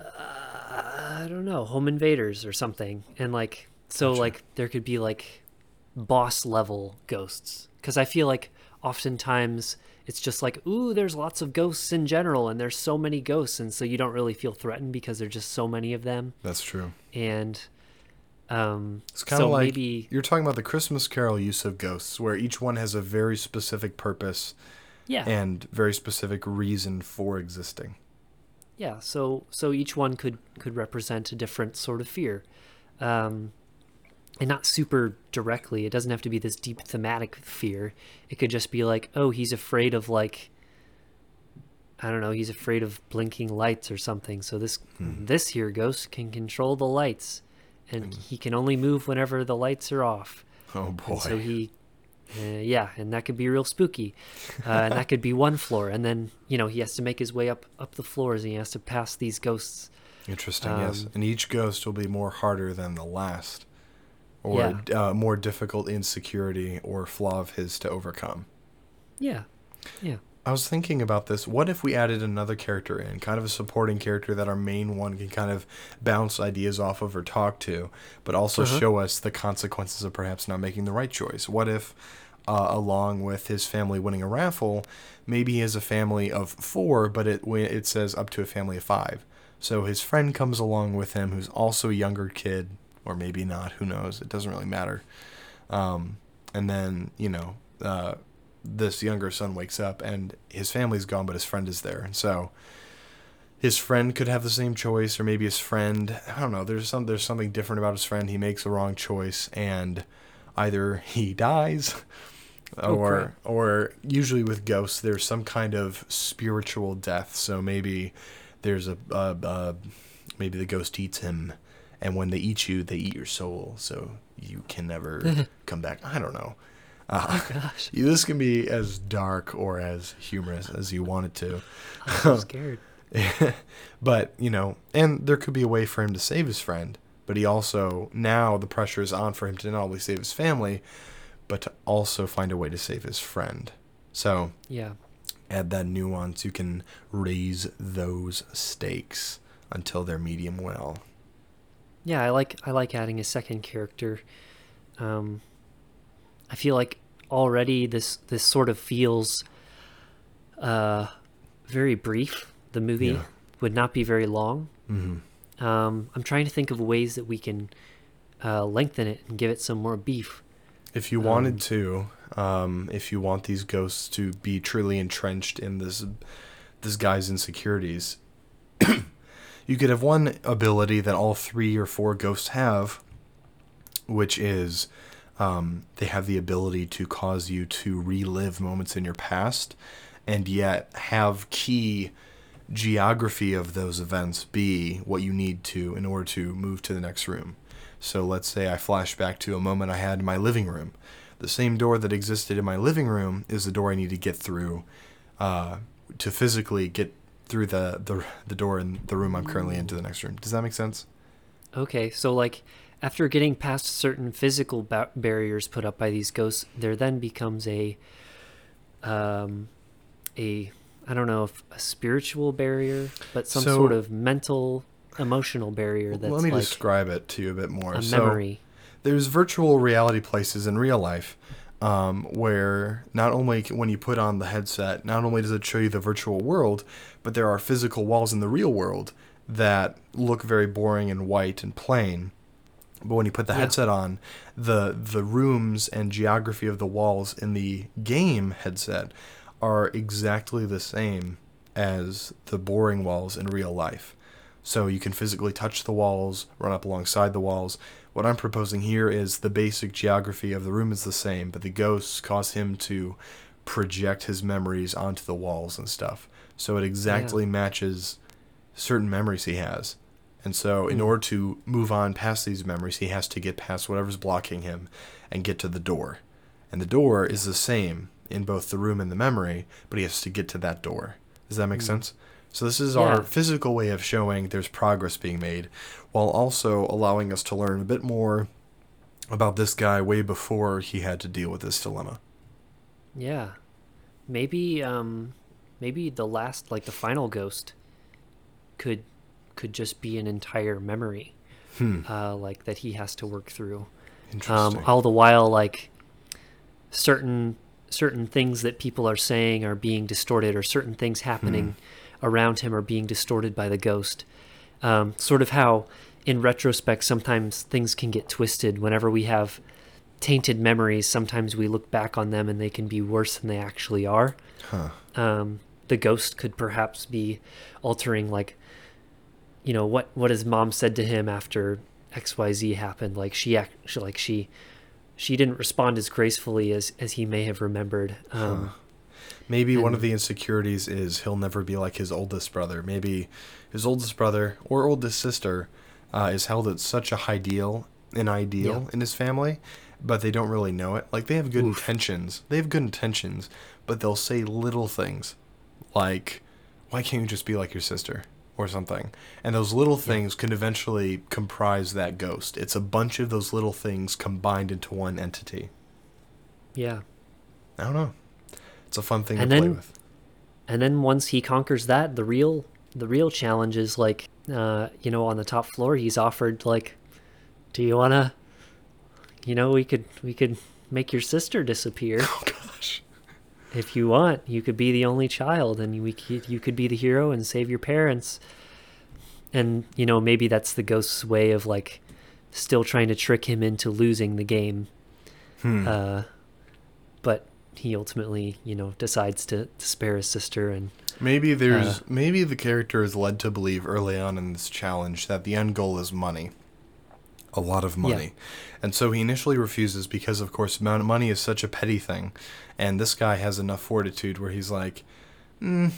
I don't know, home invaders or something. And like so like there could be like boss level ghosts because I feel like oftentimes it's just like ooh there's lots of ghosts in general and there's so many ghosts and so you don't really feel threatened because there's just so many of them That's true. and um It's kind of so like maybe you're talking about the Christmas Carol use of ghosts, where each one has a very specific purpose yeah and very specific reason for existing. yeah so so each one could could represent a different sort of fear um and not super directly. It doesn't have to be this deep thematic fear. It could just be like oh he's afraid of like i don't know he's afraid of blinking lights or something. So this this here ghost can control the lights. And he can only move whenever the lights are off. Oh boy. and so he, uh, yeah, and that could be real spooky. Uh, and that could be one floor, and then you know he has to make his way up up the floors, and he has to pass these ghosts. Interesting, yes. Um, And each ghost will be more harder than the last, or uh, more difficult insecurity or flaw of his to overcome. Yeah, yeah, I was thinking about this. What if we added another character in, kind of a supporting character that our main one can kind of bounce ideas off of or talk to, but also Uh-huh. show us the consequences of perhaps not making the right choice? What if, uh, along with his family winning a raffle, maybe he has a family of four, but it it says up to a family of five. So his friend comes along with him, who's also a younger kid, or maybe not. Who knows? It doesn't really matter. Um, and then you know, uh, this younger son wakes up and his family's gone, but his friend is there, and so his friend could have the same choice, or maybe his friend, I don't know. There's some there's something different about his friend. He makes the wrong choice, and either he dies, Oh, or or usually with ghosts, there's some kind of spiritual death. So maybe there's a, a, a maybe the ghost eats him, and when they eat you, they eat your soul, so you can never come back. I don't know. Uh, gosh, this can be as dark or as humorous as you want it to. I'm scared. but, you know, and there could be a way for him to save his friend, but he also, now the pressure is on for him to not only save his family, but to also find a way to save his friend. So, Yeah, add that nuance. You can raise those stakes until they're medium well. Yeah. I like I like adding a second character. Um, I feel like already this this sort of feels uh very brief. The movie Yeah. would not be very long. Mm-hmm. Um, I'm trying to think of ways that we can uh, lengthen it and give it some more beef. If you wanted to, um, if you want these ghosts to be truly entrenched in this this guy's insecurities, you could have one ability that all three or four ghosts have, which is um, they have the ability to cause you to relive moments in your past, and yet have key geography of those events be what you need to in order to move to the next room. So let's say I flash back to a moment I had in my living room. The same door that existed in my living room is the door I need to get through uh, to physically get through the, the the door in the room I'm currently in to the next room. Does that make sense? Okay, so like after getting past certain physical ba- barriers put up by these ghosts, there then becomes a um a I don't know if a spiritual barrier, but some So- sort of mental emotional barrier that's Let me like describe it to you a bit more. a So- memory. there's virtual reality places in real life um, where not only when you put on the headset, not only does it show you the virtual world, but there are physical walls in the real world that look very boring and white and plain. But when you put the Yeah. headset on, the the rooms and geography of the walls in the game headset are exactly the same as the boring walls in real life. So you can physically touch the walls, run up alongside the walls. What I'm proposing here is the basic geography of the room is the same, but the ghosts cause him to project his memories onto the walls and stuff. So it exactly matches certain memories he has. And so, in Hmm. order to move on past these memories, he has to get past whatever's blocking him and get to the door. And the door is the same in both the room and the memory, but he has to get to that door. Does that make sense? So, this is Yeah. our physical way of showing there's progress being made, while also allowing us to learn a bit more about this guy way before he had to deal with this dilemma. Yeah. Maybe um maybe the last like the final ghost could could just be an entire memory. Hmm. Uh like that he has to work through. Interesting. Um all the while like certain certain things that people are saying are being distorted or certain things happening around him are being distorted by the ghost. Um sort of how in retrospect sometimes things can get twisted. Whenever we have tainted memories sometimes we look back on them and they can be worse than they actually are. Huh. um, the ghost could perhaps be altering like you know what what his mom said to him after xyz happened. Like she, act, she like she she didn't respond as gracefully as as he may have remembered. Um, Maybe one of the insecurities is he'll never be like his oldest brother. Maybe his oldest brother or oldest sister uh, is held at such a high deal, an ideal Yeah. in his family, but they don't really know it. Like they have good Oof. intentions. They have good intentions, but they'll say little things like, "Why can't you just be like your sister?" or something. And those little things can eventually comprise that ghost. It's a bunch of those little things combined into one entity. yeah I don't know. It's a fun thing And to play then- with. and then once he conquers that the real the real challenge is like uh you know on the top floor he's offered like do you want to you know we could we could make your sister disappear Oh gosh. if you want you could be the only child and we could, you could be the hero and save your parents and you know maybe that's the ghost's way of like still trying to trick him into losing the game Hmm. uh but he ultimately you know decides to, to spare his sister and Maybe there's Uh, maybe the character is led to believe early on in this challenge that the end goal is money. A lot of money. And so he initially refuses because of course money is such a petty thing. And this guy has enough fortitude where he's like, mm,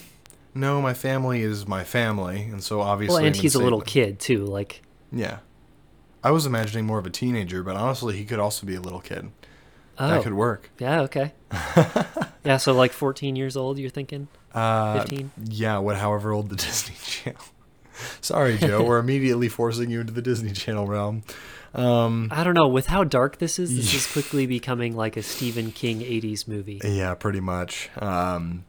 no, my family is my family. And so obviously well and I'm he's a little kid too like Yeah. I was imagining more of a teenager, but honestly he could also be a little kid. Oh That could work. yeah okay yeah so like 14 years old you're thinking Uh, 15? Yeah, what, however old the Disney Channel. Sorry, Joe. we're immediately forcing you into the Disney Channel realm. Um, i don't know with how dark this is this is quickly becoming like a stephen king 80s movie yeah, pretty much. Um,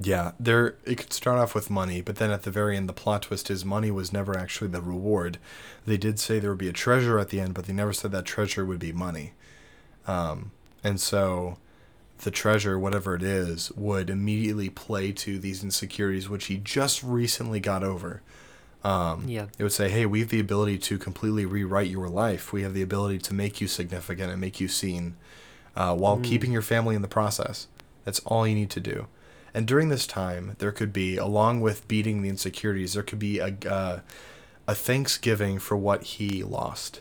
yeah, there. It could start off with money, but then at the very end, the plot twist is money was never actually the reward. They did say there would be a treasure at the end, but they never said that treasure would be money. Um, and so the treasure, whatever it is, would immediately play to these insecurities, which he just recently got over. Um, yeah it would say, hey, we have the ability to completely rewrite your life. We have the ability to make you significant and make you seen uh, while keeping your family in the process. That's all you need to do. And during this time, there could be, along with beating the insecurities, there could be a, uh, a thanksgiving for what he lost.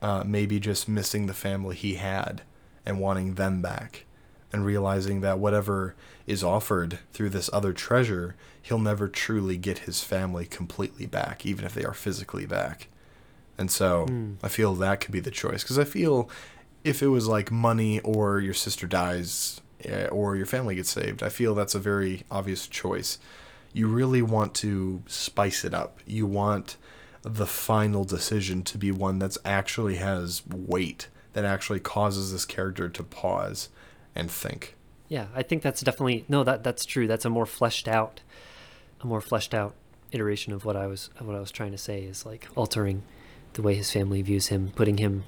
Uh, maybe just missing the family he had and wanting them back. And realizing that whatever is offered through this other treasure, he'll never truly get his family completely back, even if they are physically back. And so I feel that could be the choice because I feel if it was like money or your sister dies eh, or your family gets saved, I feel that's a very obvious choice. You really want to spice it up. You want the final decision to be one that's actually has weight that actually causes this character to pause and think. Yeah, I think that's definitely no. That that's true. That's a more fleshed out, a more fleshed out iteration of what I was of what I was trying to say is like altering the way his family views him, putting him,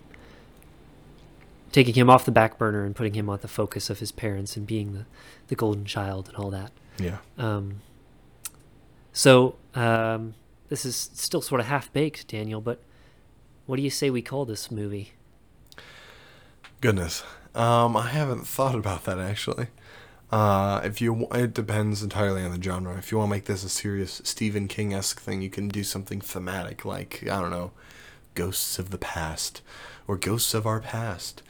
taking him off the back burner and putting him on the focus of his parents and being the the golden child and all that. Yeah. Um, so um, this is still sort of half baked, Daniel. But what do you say we call this movie? Goodness. Um, I haven't thought about that actually. Uh, if you, it depends entirely on the genre. If you want to make this a serious Stephen King esque thing, you can do something thematic, like I don't know, Ghosts of the Past, or Ghosts of Our Past,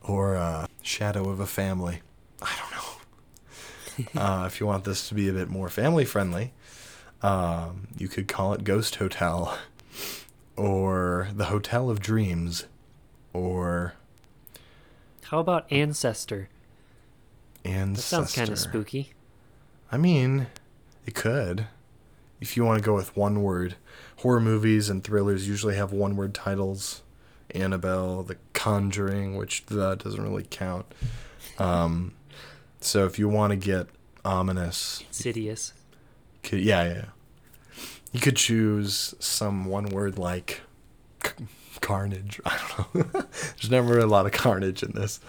or uh, Shadow of a Family. I don't know. uh, if you want this to be a bit more family friendly, um, you could call it Ghost Hotel, or The Hotel of Dreams, or How about Ancestor? Ancestor. That sounds kind of spooky. I mean, it could. If you want to go with one word, horror movies and thrillers usually have one word titles. Annabelle, The Conjuring, which that doesn't really count. Um, so if you want to get ominous, Insidious. Could, yeah, yeah, you could choose some one word like c- carnage. I don't know. There's never a lot of carnage in this.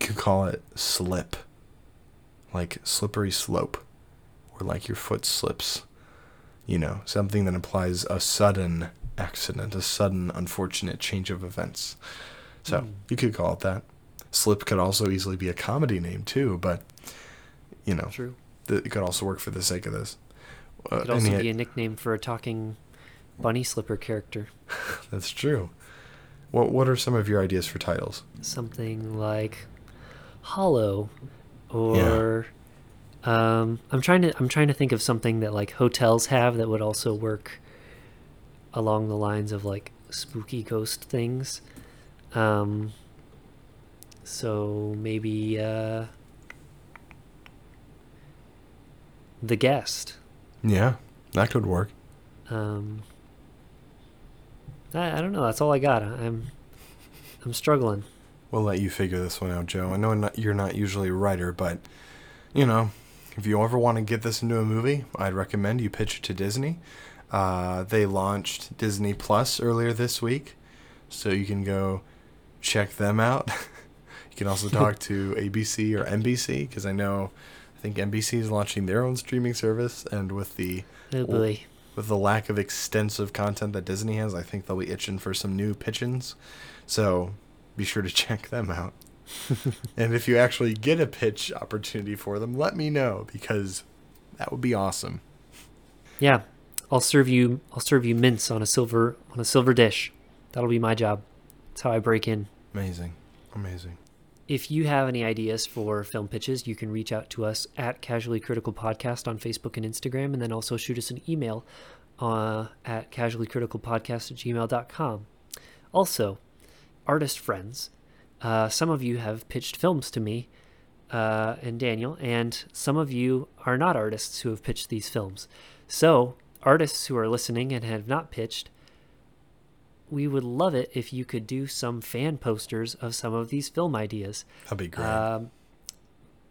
You could call it slip, like slippery slope, or like your foot slips. You know, something that implies a sudden accident, a sudden unfortunate change of events. So hmm. you could call it that. Slip could also easily be a comedy name too, but you know, True. th- it could also work for the sake of this. Uh, Could also be a nickname for a talking bunny slipper character. That's true. What What are some of your ideas for titles? Something like Hollow, or um, I'm trying to I'm trying to think of something that like hotels have that would also work along the lines of like spooky ghost things. Um, so maybe uh, the guest. Yeah, that could work. Um, I, I don't know. That's all I got. I'm I'm struggling. We'll let you figure this one out, Joe. I know not, you're not usually a writer, but you know, if you ever want to get this into a movie, I'd recommend you pitch it to Disney. Uh, they launched Disney Plus earlier this week, so you can go check them out. you can also talk to ABC or NBC because I know think NBC is launching their own streaming service, and with the Oh boy. with the lack of extensive content that Disney has, I think they'll be itching for some new pitchins. So be sure to check them out. and if you actually get a pitch opportunity for them, let me know because that would be awesome. Yeah, I'll serve you. I'll serve you mince on a silver on a silver dish. That'll be my job. That's how I break in. Amazing. Amazing. If you have any ideas for film pitches, you can reach out to us at Casually Critical Podcast on Facebook and Instagram, and then also shoot us an email uh, at casuallycriticalpodcast at gmail.com. Also, artist friends, uh, some of you have pitched films to me uh, and Daniel, and some of you are not artists who have pitched these films. So, artists who are listening and have not pitched, we would love it if you could do some fan posters of some of these film ideas. That'd be great. Um,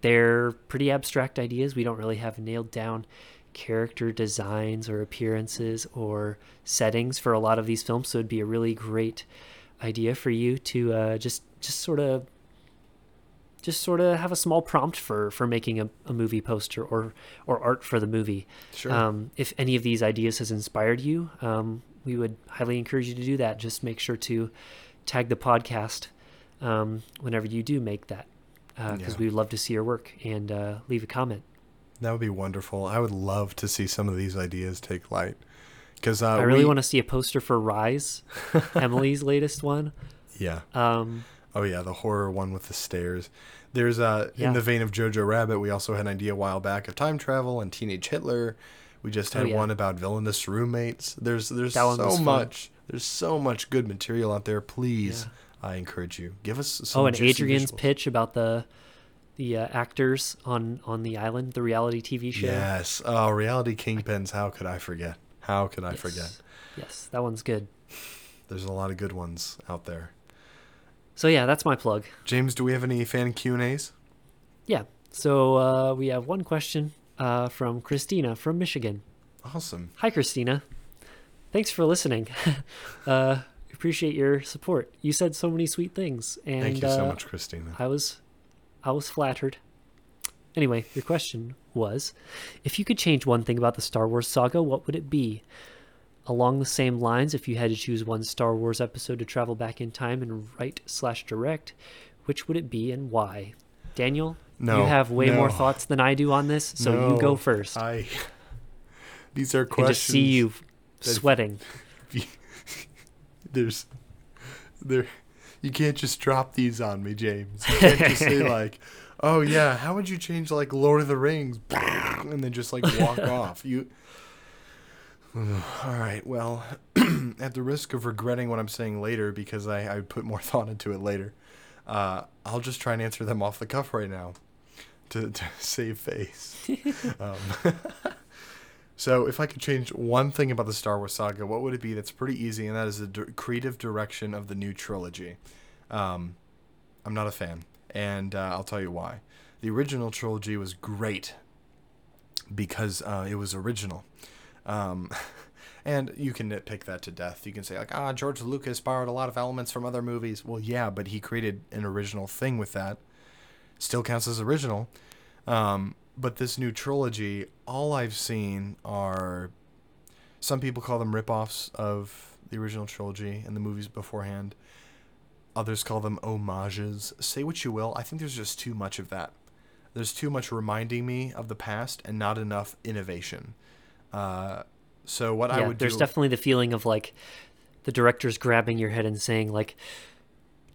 they're pretty abstract ideas. We don't really have nailed down character designs or appearances or settings for a lot of these films, so it'd be a really great idea for you to uh, just just sort of just sort of have a small prompt for for making a, a movie poster or or art for the movie. Sure. Um, if any of these ideas has inspired you, um, we would highly encourage you to do that. Just make sure to tag the podcast um, whenever you do make that, because Yeah. we'd love to see your work and uh, leave a comment. that would be wonderful. I would love to see some of these ideas take light. Because uh, I really we- want to see a poster for Rise, Emily's latest one. Yeah. Um, Oh yeah, the horror one with the stairs. There's uh Yeah. in the vein of Jojo Rabbit, we also had an idea a while back of time travel and teenage Hitler. We just Oh, had yeah. one about villainous roommates. There's there's so fun. much. There's so much good material out there. Please, I encourage you. Give us some Oh, and Adrian's visuals. pitch about the the uh, actors on on the island, the reality TV show. Yes. Oh, reality kingpins. How could I forget? How could I forget? Yes. Yes, that one's good. There's a lot of good ones out there. So yeah, that's my plug. James, do we have any fan Q and A's? Yeah. So uh, we have one question uh, from Christina from Michigan. Awesome. Hi, Christina. Thanks for listening. uh, appreciate your support. You said so many sweet things, and Thank you so uh, much, Christina. I was, I was flattered. Anyway, your question was, if you could change one thing about the Star Wars saga, what would it be? Along the same lines, if you had to choose one Star Wars episode to travel back in time and write slash direct, which would it be and why? Daniel, No, you have way more thoughts than I do on this, so you go first. I. These are I can just see you sweating. There's, there, you can't just drop these on me, James. You can't just say like, "Oh yeah, how would you change like Lord of the Rings?" and then just like walk off. You. All right. Well, at the risk of regretting what I'm saying later, because I, I put more thought into it later, uh, I'll just try and answer them off the cuff right now, to to save face. um, so, if I could change one thing about the Star Wars saga, what would it be? That's pretty easy, and that is the di- creative direction of the new trilogy. Um, I'm not a fan, and uh, I'll tell you why. The original trilogy was great because uh, it was original. Um, and you can nitpick that to death. You can say, like, ah, George Lucas borrowed a lot of elements from other movies. Well, yeah, but he created an original thing with that. Still counts as original. Um, but this new trilogy, all I've seen are some people call them ripoffs of the original trilogy and the movies beforehand. Others call them homages. Say what you will. I think there's just too much of that. There's too much reminding me of the past and not enough innovation. Uh, so what I would there's do, definitely the feeling of like the director's grabbing your head and saying like,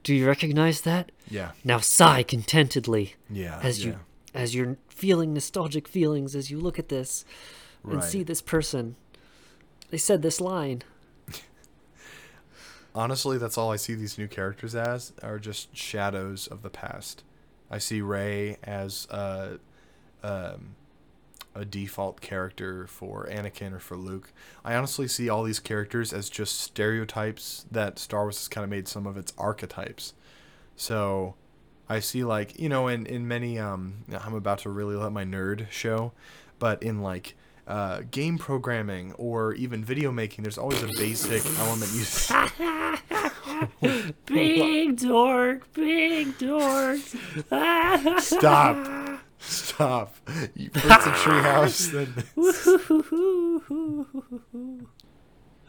"Do you recognize that? yeah, Now sigh contentedly yeah, as yeah, you as you're feeling nostalgic feelings as you look at this and see this person. They said this line. honestly, that's all I see these new characters as are just shadows of the past. I see Rey as a, um, a default character for Anakin or for Luke. I honestly see all these characters as just stereotypes that Star Wars has kind of made some of its archetypes. So I see like you know in in many um I'm about to really let my nerd show, but in like uh, game programming or even video making, there's always a basic element you. Big dork, big dork. Stop. Stop. You- First a treehouse,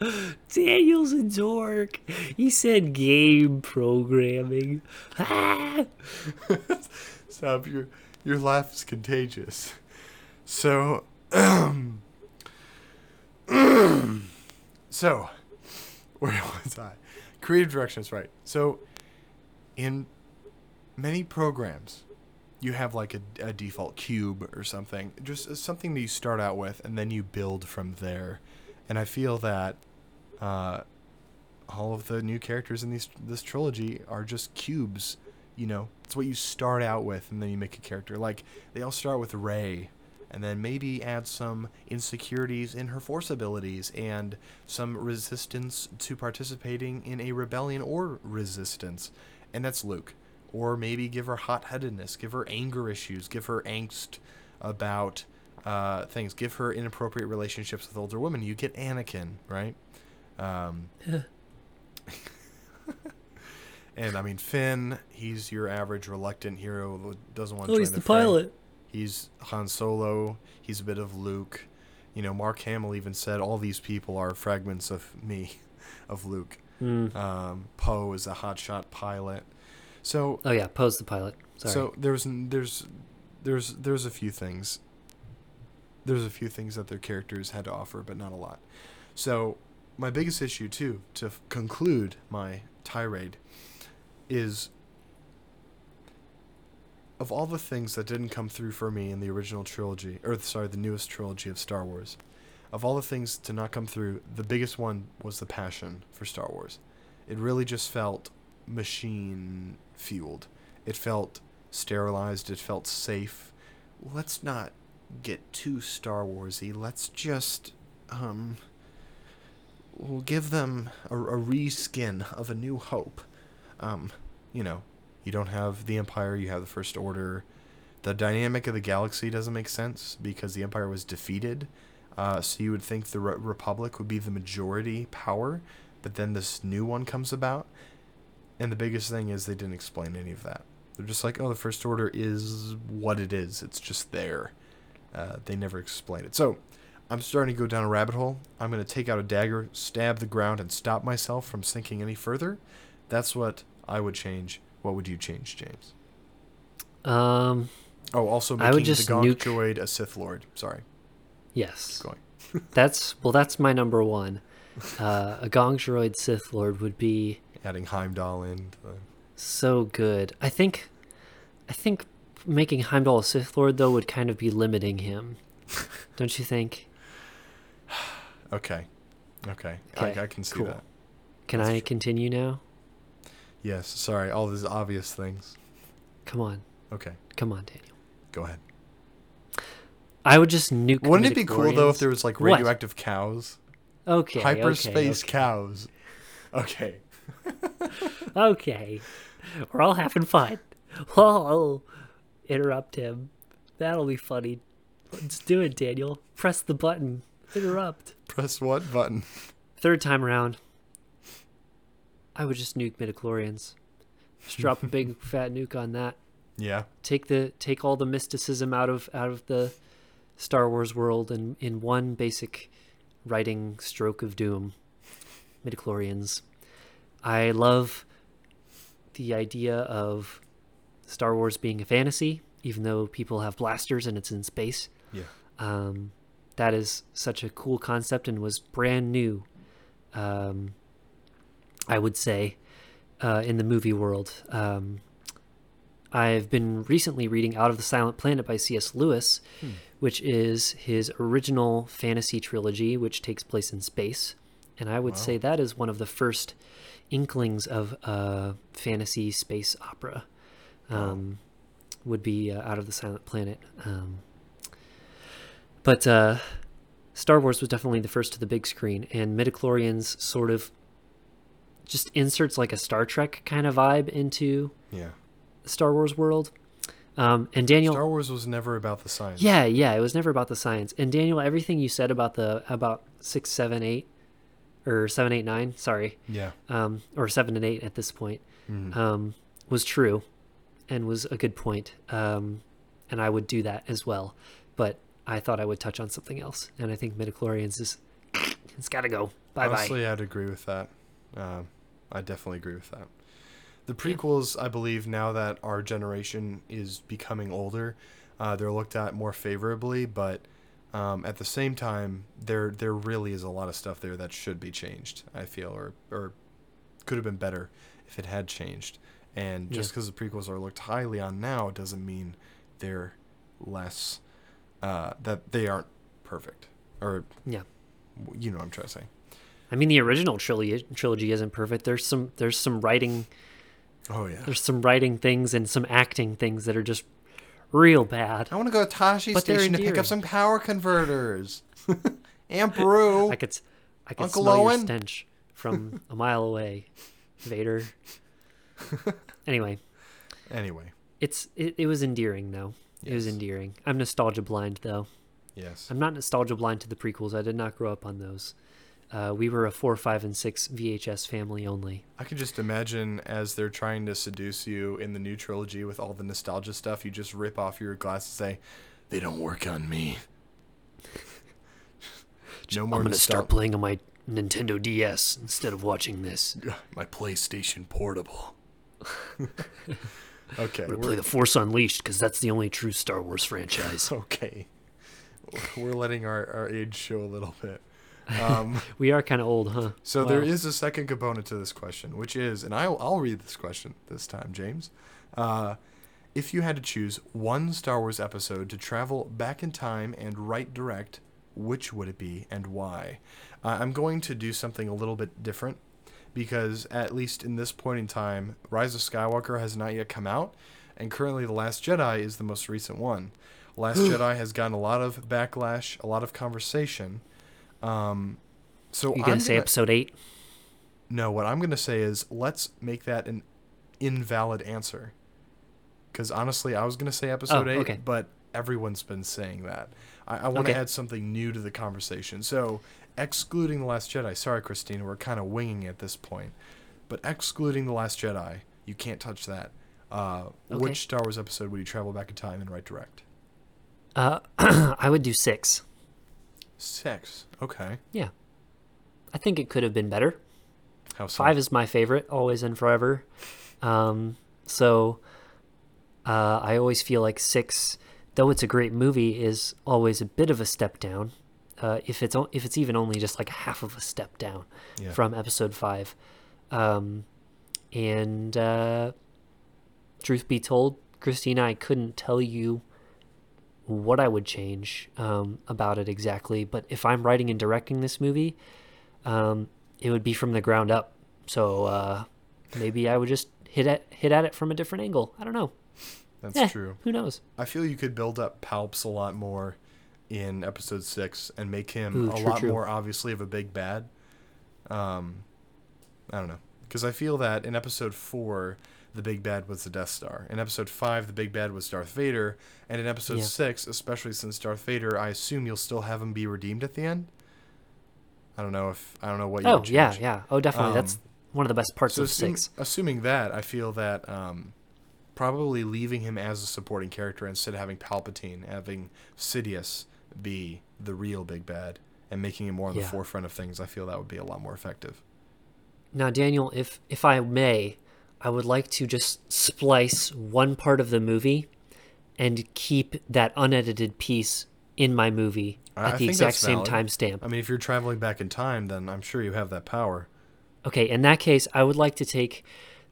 then Daniel's a dork. He said game programming. stop. Your your laugh is contagious. So, Um, so where was I? Creative direction is right. So, in many programs, you have like a, a default cube or something, just something that you start out with, and then you build from there. And I feel that uh, all of the new characters in these this trilogy are just cubes. You know, it's what you start out with, and then you make a character. Like they all start with Rey, and then maybe add some insecurities in her force abilities and some resistance to participating in a rebellion or resistance, and that's Luke. Or maybe give her hot-headedness, give her anger issues, give her angst about uh, things, give her inappropriate relationships with older women. You get Anakin, right? Um, and I mean Finn, he's your average reluctant hero who doesn't want to Oh, he's the, the pilot. He's Han Solo. He's a bit of Luke. You know, Mark Hamill even said all these people are fragments of me, of Luke. Mm. Um, Poe is a hotshot pilot. So Oh yeah, Poe's the pilot. Sorry. so there's there's there's there's a few things. There's a few things that their characters had to offer, but not a lot. So my biggest issue too, to f- conclude my tirade, is of all the things that didn't come through for me in the original trilogy, or sorry, the newest trilogy of Star Wars, of all the things to not come through, the biggest one was the passion for Star Wars. It really just felt machine fueled. It felt sterilized. It felt safe. Let's not get too Star Warsy. Let's just um we'll give them a, a reskin of a new hope. Um, you know, you don't have the Empire, you have the First Order. The dynamic of the galaxy doesn't make sense because the Empire was defeated. Uh, so you would think the Re- Republic would be the majority power, but then this new one comes about. And the biggest thing is they didn't explain any of that. They're just like, oh, the First Order is what it is. It's just there. Uh, they never explain it. So I'm starting to go down a rabbit hole. I'm going to take out a dagger, stab the ground, and stop myself from sinking any further. That's what I would change. What would you change, James? Um, Oh, also I making would just the Gonk nuke- droid a Sith Lord. Sorry, yes. going. That's well. That's my number one. Uh, a Gonk Droid Sith Lord would be Adding Heimdall in. so good. I think, I think making Heimdall a Sith Lord though would kind of be limiting him. Don't you think? Okay. Okay. Okay, I, I can see cool. that. Can That's I true. continue now? Yes. Sorry. All these obvious things. Come on, Okay. come on, Daniel. Go ahead. I would just nuke. Wouldn't it be cool though if there was like What? radioactive cows? Okay. Hyperspace okay, cows. Okay. Okay. We're all having fun. Well, I'll interrupt him. That'll be funny. Let's do it, Daniel. Press the button. Interrupt. Press what button? Third time around, I would just nuke midichlorians. Just drop a big fat nuke on that. Yeah. Take the take all the mysticism out of out of the Star Wars world and in one basic writing stroke of doom. Midichlorians. I love the idea of Star Wars being a fantasy, even though people have blasters and it's in space. Yeah. Um, that is such a cool concept and was brand new. Um, I would say uh, in the movie world. Um, I've been recently reading Out of the Silent Planet by C.S. Lewis, which is his original fantasy trilogy, which takes place in space. And I would Wow. say that is one of the first inklings of uh, fantasy space opera. Um, Would be uh, Out of the Silent Planet. Um, but uh, Star Wars was definitely the first to the big screen, and midichlorians sort of just inserts like a Star Trek kind of vibe into Yeah. the Star Wars world. Um, and Daniel, Star Wars was never about the science. yeah, yeah, it was never about the science. And Daniel, everything you said about the about six, seven, eight, or seven, eight, nine, sorry, Yeah. um, or seven and eight at this point, Mhm. um, was true, and was a good point. Um, and I would do that as well. But I thought I would touch on something else, and I think midichlorians is it's got to go. Bye bye. Honestly, I'd agree with that. Um, I definitely agree with that. The prequels, I believe, now that our generation is becoming older, uh, they're looked at more favorably. But um, at the same time, there there really is a lot of stuff there that should be changed. I feel, or or could have been better if it had changed. And just Yeah. because the prequels are looked highly on now doesn't mean they're less uh, that they aren't perfect. Or Yeah. you know what I'm trying to say. I mean, the original trilogy trilogy isn't perfect. There's some there's some writing Oh yeah. there's some writing things and some acting things that are just real bad. I want to go to Tosche But Station to pick up some power converters. Aunt Beru. I could s- I could Uncle smell your Owen? stench from a mile away, Vader. anyway, Anyway, it's it, it was endearing though. It was endearing. I'm nostalgia blind though. yes. I'm not nostalgia blind to the prequels. I did not grow up on those. Uh, we were a four, five, and six VHS family only. I can just imagine as they're trying to seduce you in the new trilogy with all the nostalgia stuff, you just rip off your glasses and say, "They don't work on me." no more I'm gonna nostal- start playing on my Nintendo DS instead of watching this. my PlayStation Portable. okay. I'm gonna we're- play The Force Unleashed because that's the only true Star Wars franchise. okay. We're letting our, our age show a little bit. Um, we are kind of old, huh? So there is a second component to this question, which is, and I'll, I'll read this question this time, James. Uh, if you had to choose one Star Wars episode to travel back in time and write direct, which would it be and why? Uh, I'm going to do something a little bit different because, at least in this point in time, Rise of Skywalker has not yet come out, and currently The Last Jedi is the most recent one. Last Jedi has gotten a lot of backlash, a lot of conversation. Um, so You gonna say gonna- episode eight? no, what I'm going to say is let's make that an invalid answer. Because honestly, I was going to say episode Oh, 8, okay. but everyone's been saying that. I, I want to Okay. add something new to the conversation. So, excluding The Last Jedi, sorry, Christine, we're kind of winging it at this point. But excluding The Last Jedi, you can't touch that. Uh, Okay. Which Star Wars episode would you travel back in time and write direct? Uh, I would do six. Six. Okay. Yeah, I think it could have been better. How so? Five is my favorite, always and forever. Um, so uh, I always feel like six, though it's a great movie, is always a bit of a step down. Uh, if it's o- if it's even only just like half of a step down Yeah. from episode five, um, and uh, truth be told, Christina, I couldn't tell you what I would change um, about it exactly. But if I'm writing and directing this movie, um, it would be from the ground up. So uh, maybe I would just hit at hit at it from a different angle. I don't know. That's Eh, true. Who knows? I feel you could build up Palps a lot more in episode six and make him Ooh, a true, lot true. more obviously of a big bad. Um, I don't know because I feel that in episode four the big bad was the Death Star. In episode five the big bad was Darth Vader, and in episode Yeah. six, especially since Darth Vader, I assume you'll still have him be redeemed at the end. I don't know if I don't know what you Oh yeah, yeah. Oh, definitely. That's Um, one of the best parts So of assume- six. assuming that, I feel that um, probably leaving him as a supporting character instead of having Palpatine, having Sidious be the real big bad, and making him more on Yeah. the forefront of things, I feel that would be a lot more effective. Now, Daniel, if if I may, I would like to just splice one part of the movie and keep that unedited piece in my movie I- at the exact same timestamp. I mean, if you're traveling back in time, then I'm sure you have that power. Okay, in that case, I would like to take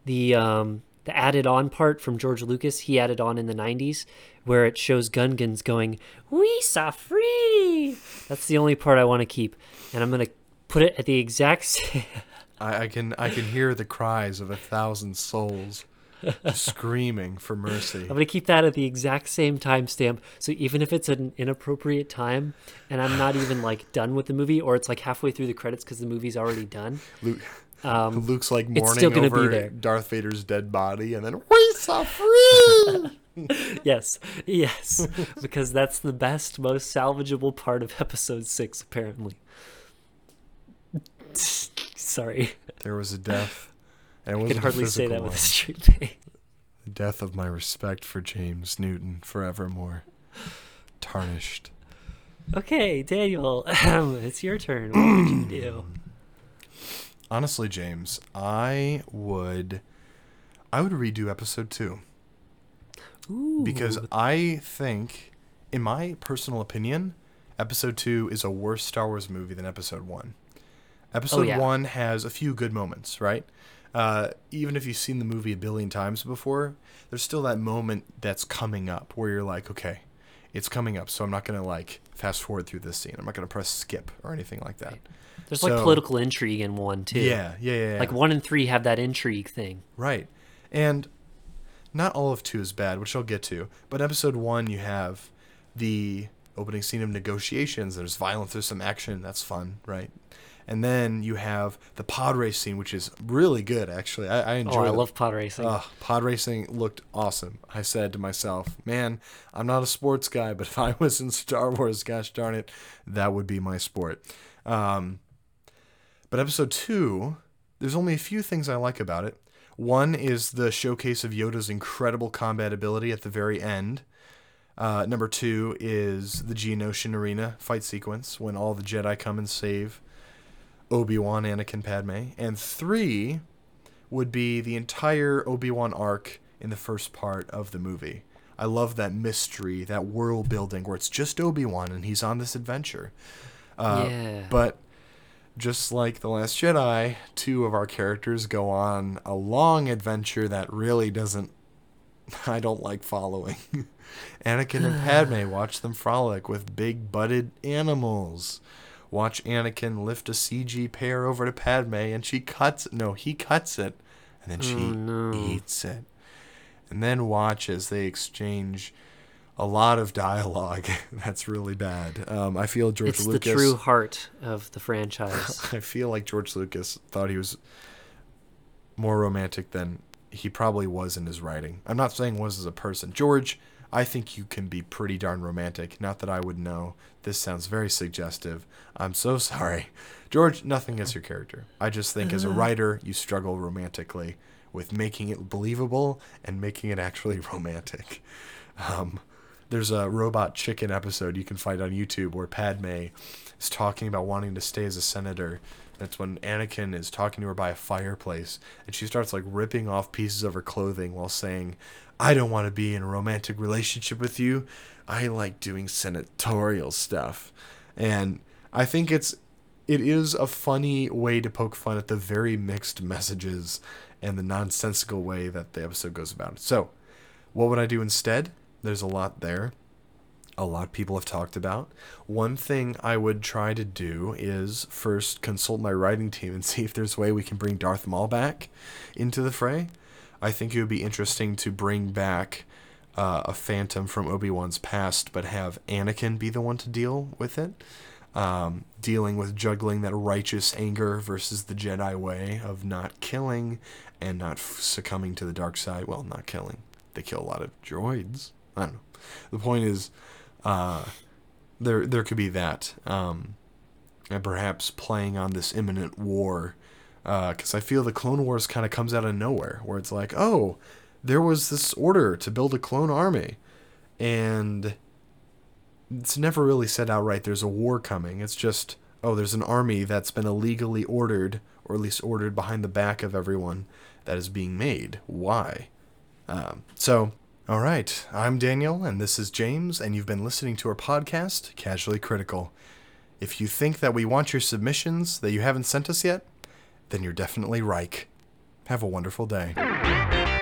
the um, the added on part from George Lucas. He added on in the '90s, where it shows Gungans going "We saw free." That's the only part I want to keep, and I'm gonna put it at the exact same. I, I can I can hear the cries of a thousand souls screaming for mercy. I'm gonna keep that at the exact same timestamp. So even if it's an inappropriate time, and I'm not even like done with the movie, or it's like halfway through the credits because the movie's already done, Luke, um, Luke's like mourning still gonna be over. Darth Vader's dead body, and then we saw free. yes, yes, because that's the best, most salvageable part of episode six, apparently. Sorry, there was a death. And I can hardly say that with a straight face. The death of my respect for James Newton forevermore. Tarnished. Okay, Daniel, um, it's your turn. What would you do? Honestly, James, I would I would redo episode 2 Ooh, because I think in my personal opinion, episode 2 is a worse Star Wars movie than episode 1. Episode Oh, yeah. 1 has a few good moments, right? Uh, even if you've seen the movie a billion times before, there's still that moment that's coming up where you're like, okay, it's coming up, so I'm not going to like fast forward through this scene. I'm not going to press skip or anything like that. there's like political intrigue in one too. Yeah, yeah, yeah. yeah. Like one and three have that intrigue thing. Right. And not all of two is bad, which I'll get to. But episode one, you have the opening scene of negotiations. There's violence, there's some action. That's fun, right? And then you have the pod race scene, which is really good, actually. I, I enjoy Oh, I love pod racing. Ugh, pod racing looked awesome. I said to myself, man, I'm not a sports guy, but if I was in Star Wars, gosh darn it, that would be my sport. Um, but episode two, there's only a few things I like about it. One is the showcase of Yoda's incredible combat ability at the very end. Uh, number two is the Geonosian Arena fight sequence when all the Jedi come and save Obi Wan, Anakin, Padme. And three would be the entire Obi Wan arc in the first part of the movie. I love that mystery, that world building where it's just Obi Wan and he's on this adventure. Uh, Yeah. But just like The Last Jedi, two of our characters go on a long adventure that really doesn't I don't like following. Anakin and Padme watch them frolic with big butted animals. Watch Anakin lift a CG pear over to Padme and she cuts no, he cuts it and then she Oh, no. eats it. And then watch as they exchange a lot of dialogue. That's really bad. Um, I feel George It's Lucas the true heart of the franchise. I feel like George Lucas thought he was more romantic than he probably was in his writing. I'm not saying was as a person. George, I think you can be pretty darn romantic. Not that I would know. This sounds very suggestive. I'm so sorry. George, nothing is your character. I just think as a writer, you struggle romantically with making it believable and making it actually romantic. Um, there's a robot chicken episode you can find on YouTube where Padme is talking about wanting to stay as a senator. That's when Anakin is talking to her by a fireplace, and she starts like ripping off pieces of her clothing while saying, "I don't want to be in a romantic relationship with you. I like doing senatorial stuff." And I think it's it is a funny way to poke fun at the very mixed messages and the nonsensical way that the episode goes about. So, what would I do instead? There's a lot there. A lot people have talked about. One thing I would try to do is first consult my writing team and see if there's a way we can bring Darth Maul back into the fray. I think it would be interesting to bring back uh, a Phantom from Obi Wan's past, but have Anakin be the one to deal with it. Um, dealing with juggling that righteous anger versus the Jedi way of not killing and not succumbing to the dark side. Well, not killing. They kill a lot of droids. I don't know. The point is, uh, there there could be that, um, and perhaps playing on this imminent war, because I feel the Clone Wars kind of comes out of nowhere, where it's like, oh, there was this order to build a clone army, and it's never really said outright there's a war coming. It's just, oh, there's an army that's been illegally ordered, or at least ordered behind the back of everyone, that is being made. Why? Um, so, all right, I'm Daniel, and this is James, and you've been listening to our podcast, Casually Critical. If you think that we want your submissions that you haven't sent us yet, then you're definitely Reich. Have a wonderful day.